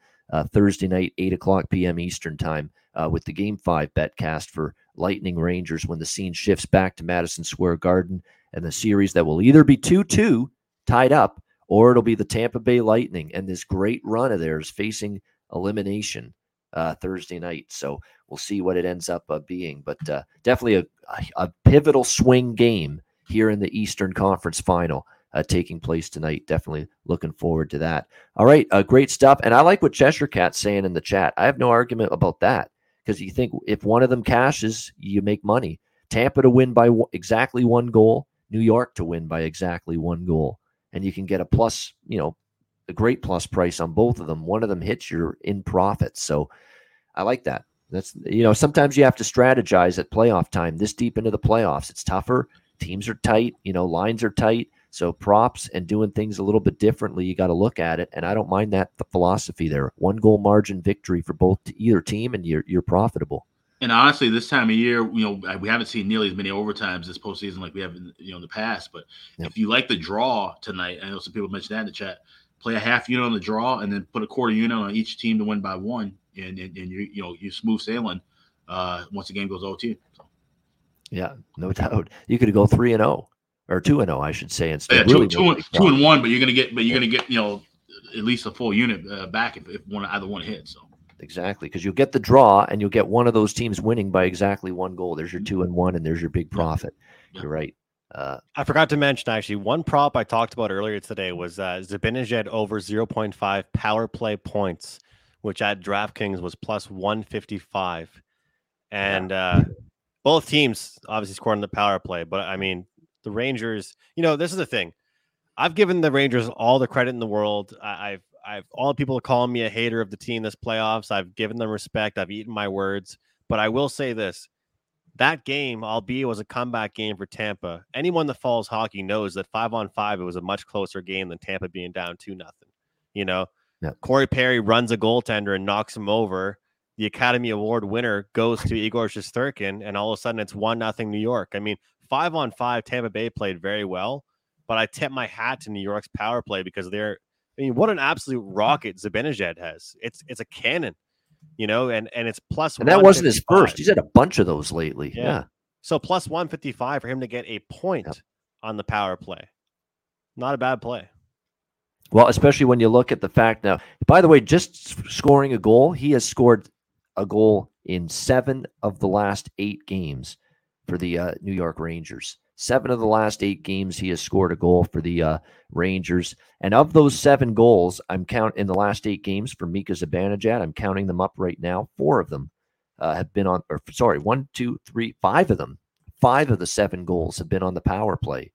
Thursday night, eight o'clock p.m. Eastern time, with the Game Five betcast for Lightning Rangers when the scene shifts back to Madison Square Garden, and the series that will either be two-two tied up or it'll be the Tampa Bay Lightning and this great run of theirs facing elimination uh, Thursday night. So we'll see what it ends up uh, being, but uh, definitely a, a, pivotal swing game here in the Eastern Conference Final. Uh, taking place tonight. Definitely looking forward to that. All right, uh, great stuff. And I like what Cheshire Cat's saying in the chat. I have no argument about that because you think if one of them cashes, you make money. Tampa to win by exactly one goal, New York to win by exactly one goal and you can get a plus, you know, a great plus price on both of them. One of them hits, you're in profit. So I like that. That's you know, sometimes you have to strategize at playoff time. This deep into the playoffs, it's tougher. Teams are tight, you know, lines are tight. So props and doing things a little bit differently, you got to look at it. And I don't mind that the philosophy there. One goal margin victory for both either team, and you're you're profitable. And honestly, this time of year, you know, we haven't seen nearly as many overtimes this postseason like we have, in, you know, in the past. But yep. if you like the draw tonight, I know some people mentioned that in the chat. Play a half unit on the draw, and then put a quarter unit on each team to win by one, and and, and you you know you smooth sailing uh, once the game goes OT. So. Yeah, no *laughs* doubt. You could go three and zero oh, or two and zero, oh, I should say. Instead, yeah, really two, two, two and one, but you're gonna get, but you're gonna get, you know, at least a full unit uh, back if, if one either one hits. So exactly. Because you'll get the draw and you'll get one of those teams winning by exactly one goal. There's your two and one, and there's your big profit. Yeah. You're right. Uh, I forgot to mention actually one prop I talked about earlier today was uh, Zibanejad over 0.5 power play points, which at DraftKings was plus 155. And uh, both teams obviously scored on the power play, but I mean, the Rangers, you know, this is the thing. I've given the Rangers all the credit in the world. I, I've, I've, all the people calling me a hater of the team this playoffs. I've given them respect. I've eaten my words. But I will say this that game, albeit was a comeback game for Tampa, anyone that follows hockey knows that five on five, it was a much closer game than Tampa being down two nothing. You know, yeah. Corey Perry runs a goaltender and knocks him over. The Academy Award winner goes to Igor Shesterkin, and all of a sudden it's one nothing New York. I mean, five on five, Tampa Bay played very well, but I tip my hat to New York's power play because they're. I mean, what an absolute rocket Zibanejad has! It's it's a cannon you know, and and it's plus. And that wasn't his first. He's had a bunch of those lately. Yeah. yeah. So plus one fifty five for him to get a point yep. on the power play. Not a bad play. Well, especially when you look at the fact now. By the way, just scoring a goal, he has scored a goal in seven of the last eight games for the uh, New York Rangers. Seven of the last eight games, he has scored a goal for the uh, Rangers. And of those seven goals, I'm count in the last eight games for Mika Zibanejad. I'm counting them up right now. Four of them uh, have been on, or sorry, one, two, three, five of them. Five of the seven goals have been on the power play,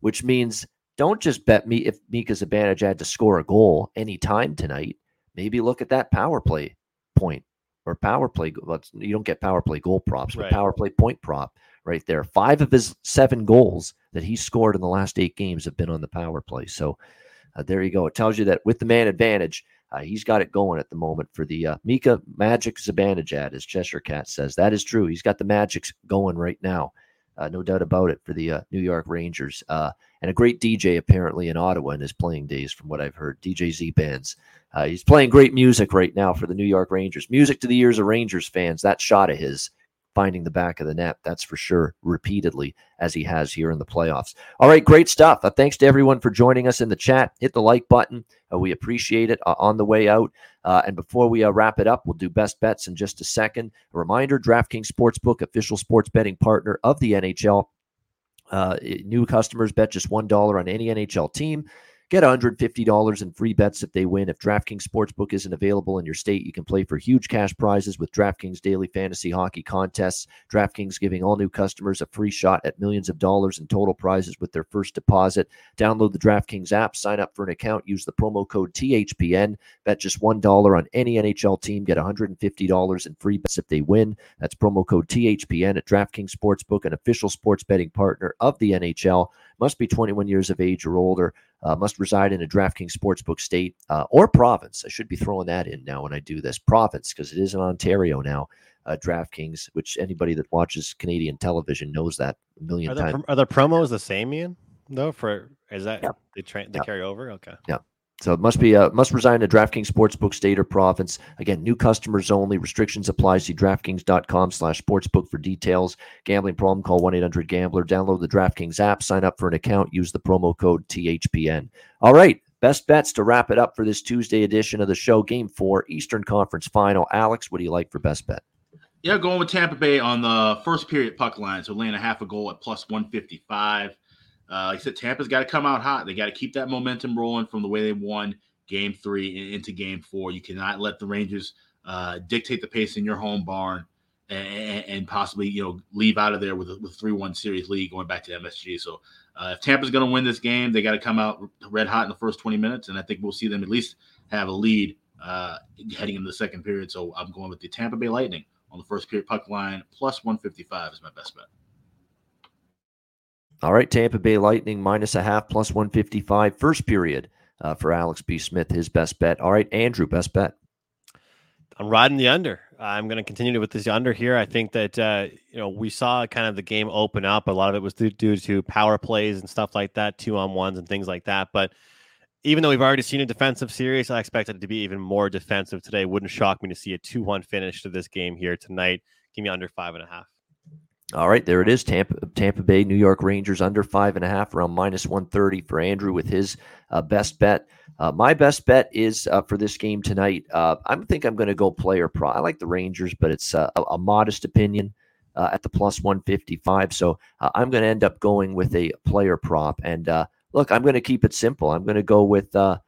which means don't just bet me if Mika Zibanejad to score a goal anytime tonight. Maybe look at that power play point or power play. Well, you don't get power play goal props, but right. power play point prop right there. Five of his seven goals that he scored in the last eight games have been on the power play. So uh, there you go. It tells you that with the man advantage, uh, he's got it going at the moment for the uh, Mika Magic Zibanejad, as Cheshire Cat says. That is true. He's got the magics going right now. Uh, no doubt about it for the uh, New York Rangers. Uh, and a great DJ apparently in Ottawa in his playing days, from what I've heard. DJ Z Bands. he's playing great music right now for the New York Rangers. Music to the ears of Rangers fans. That shot of his finding the back of the net. That's for sure, repeatedly, as he has here in the playoffs. All right, great stuff. Uh, thanks to everyone for joining us in the chat. Hit the like button. Uh, we appreciate it uh, on the way out. Uh, and before we uh, wrap it up, we'll do best bets in just a second. A reminder DraftKings Sportsbook, official sports betting partner of the NHL. Uh, new customers bet just $1 on any NHL team. Get $150 in free bets if they win. If DraftKings Sportsbook isn't available in your state, you can play for huge cash prizes with DraftKings daily fantasy hockey contests. DraftKings giving all new customers a free shot at millions of dollars in total prizes with their first deposit. Download the DraftKings app, sign up for an account, use the promo code THPN. Bet just $1 on any NHL team, get $150 in free bets if they win. That's promo code THPN at DraftKings Sportsbook, an official sports betting partner of the NHL. Must be 21 years of age or older uh, must reside in a DraftKings Sportsbook state uh, or province. I should be throwing that in now when I do this province because it is in Ontario now. Uh, DraftKings, which anybody that watches Canadian television knows that a million are times. are the promos the same, Ian? Though for is that yeah. they tra- they yeah. carry over? Okay. Yeah. So it must be uh, must reside in a DraftKings Sportsbook state or province. Again, new customers only. Restrictions apply. See DraftKings.com slash sportsbook for details. Gambling problem, call 1-800-GAMBLER. Download the DraftKings app. Sign up for an account. Use the promo code THPN. All right. Best bets to wrap it up for this Tuesday edition of the show. Game four, Eastern Conference Final. Alex, what do you like for best bet? Yeah, going with Tampa Bay on the first period puck line. So laying a half a goal at plus 155. Uh, like I said, Tampa's got to come out hot. They got to keep that momentum rolling from the way they won game three and into game four. You cannot let the Rangers uh, dictate the pace in your home barn and, and, possibly, you know, leave out of there with a, with 3 1 series lead going back to MSG. So uh, if Tampa's going to win this game, they got to come out red hot in the first 20 minutes. And I think we'll see them at least have a lead uh, heading into the second period. So I'm going with the Tampa Bay Lightning on the first period puck line plus 155 is my best bet. All right, Tampa Bay Lightning minus a half plus 155 first period uh, for Alex B. Smith, his best bet. All right, Andrew, best bet. I'm riding the under. I'm going to continue with this under here. I think that uh, you know we saw kind of the game open up. A lot of it was due, to power plays and stuff like that, two on ones and things like that. But even though we've already seen a defensive series, I expected it to be even more defensive today. Wouldn't shock me to see a two-one finish to this game here tonight. Give me under five and a half. All right, there it is. Tampa, Tampa Bay, New York Rangers under five and a half, around minus 130 for Andrew with his uh, best bet. Uh, my best bet is uh, for this game tonight. Uh, I think I'm going to go player pro. I like the Rangers, but it's uh, a, a, modest opinion. uh, at the plus 155. So I'm going to end up going with a player prop. And look, I'm going to keep it simple. I'm going to go with. I'm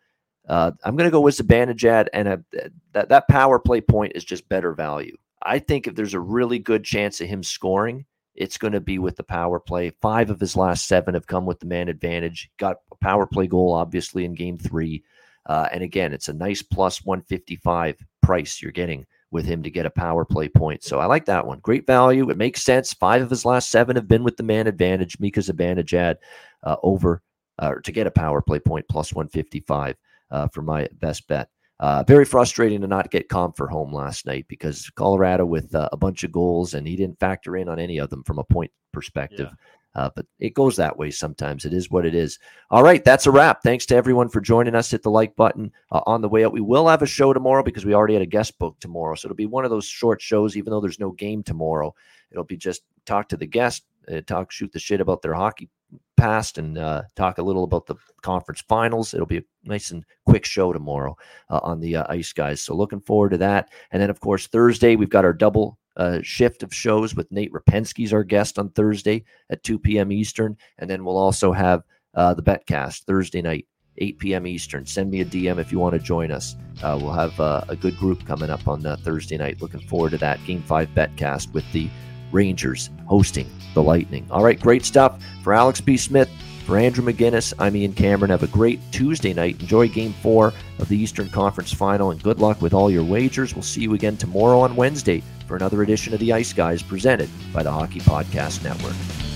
going to go with Zibanejad, and a, that that power play point is just better value. I think if there's a really good chance of him scoring, it's going to be with the power play. Five of his last seven have come with the man advantage. Got a power play goal, obviously, in game three. Uh, and again, it's a nice plus 155 price you're getting with him to get a power play point. So I like that one. Great value. It makes sense. Five of his last seven have been with the man advantage. Mika Zibanejad uh, over uh, to get a power play point plus 155 uh, for my best bet. Uh, very frustrating to not get comp for home last night because Colorado with uh, a bunch of goals and he didn't factor in on any of them from a point perspective. Yeah. Uh, but it goes that way sometimes. It is what it is. All right, that's a wrap. Thanks to everyone for joining us. Hit the like button uh, on the way out. We will have a show tomorrow because we already had a guest book tomorrow. So it'll be one of those short shows, even though there's no game tomorrow. It'll be just talk to the guest, uh, talk, shoot the shit about their hockey past, and uh, talk a little about the conference finals. It'll be a nice and quick show tomorrow uh, on the uh, Ice Guys. So looking forward to that. And then, of course, Thursday, we've got our double uh, shift of shows with Nate Rapensky's our guest on Thursday at 2 p.m. Eastern. And then we'll also have uh, the Betcast Thursday night, 8 p.m. Eastern. Send me a DM if you want to join us. Uh, we'll have uh, a good group coming up on uh, Thursday night. Looking forward to that Game 5 Betcast with the Rangers hosting the Lightning. All right, great stuff. For Alex B. Smith, for Andrew McGinnis, I'm Ian Cameron. Have a great Tuesday night. Enjoy game four of the Eastern Conference Final, and good luck with all your wagers. We'll see you again tomorrow on Wednesday for another edition of the Ice Guys presented by the Hockey Podcast Network.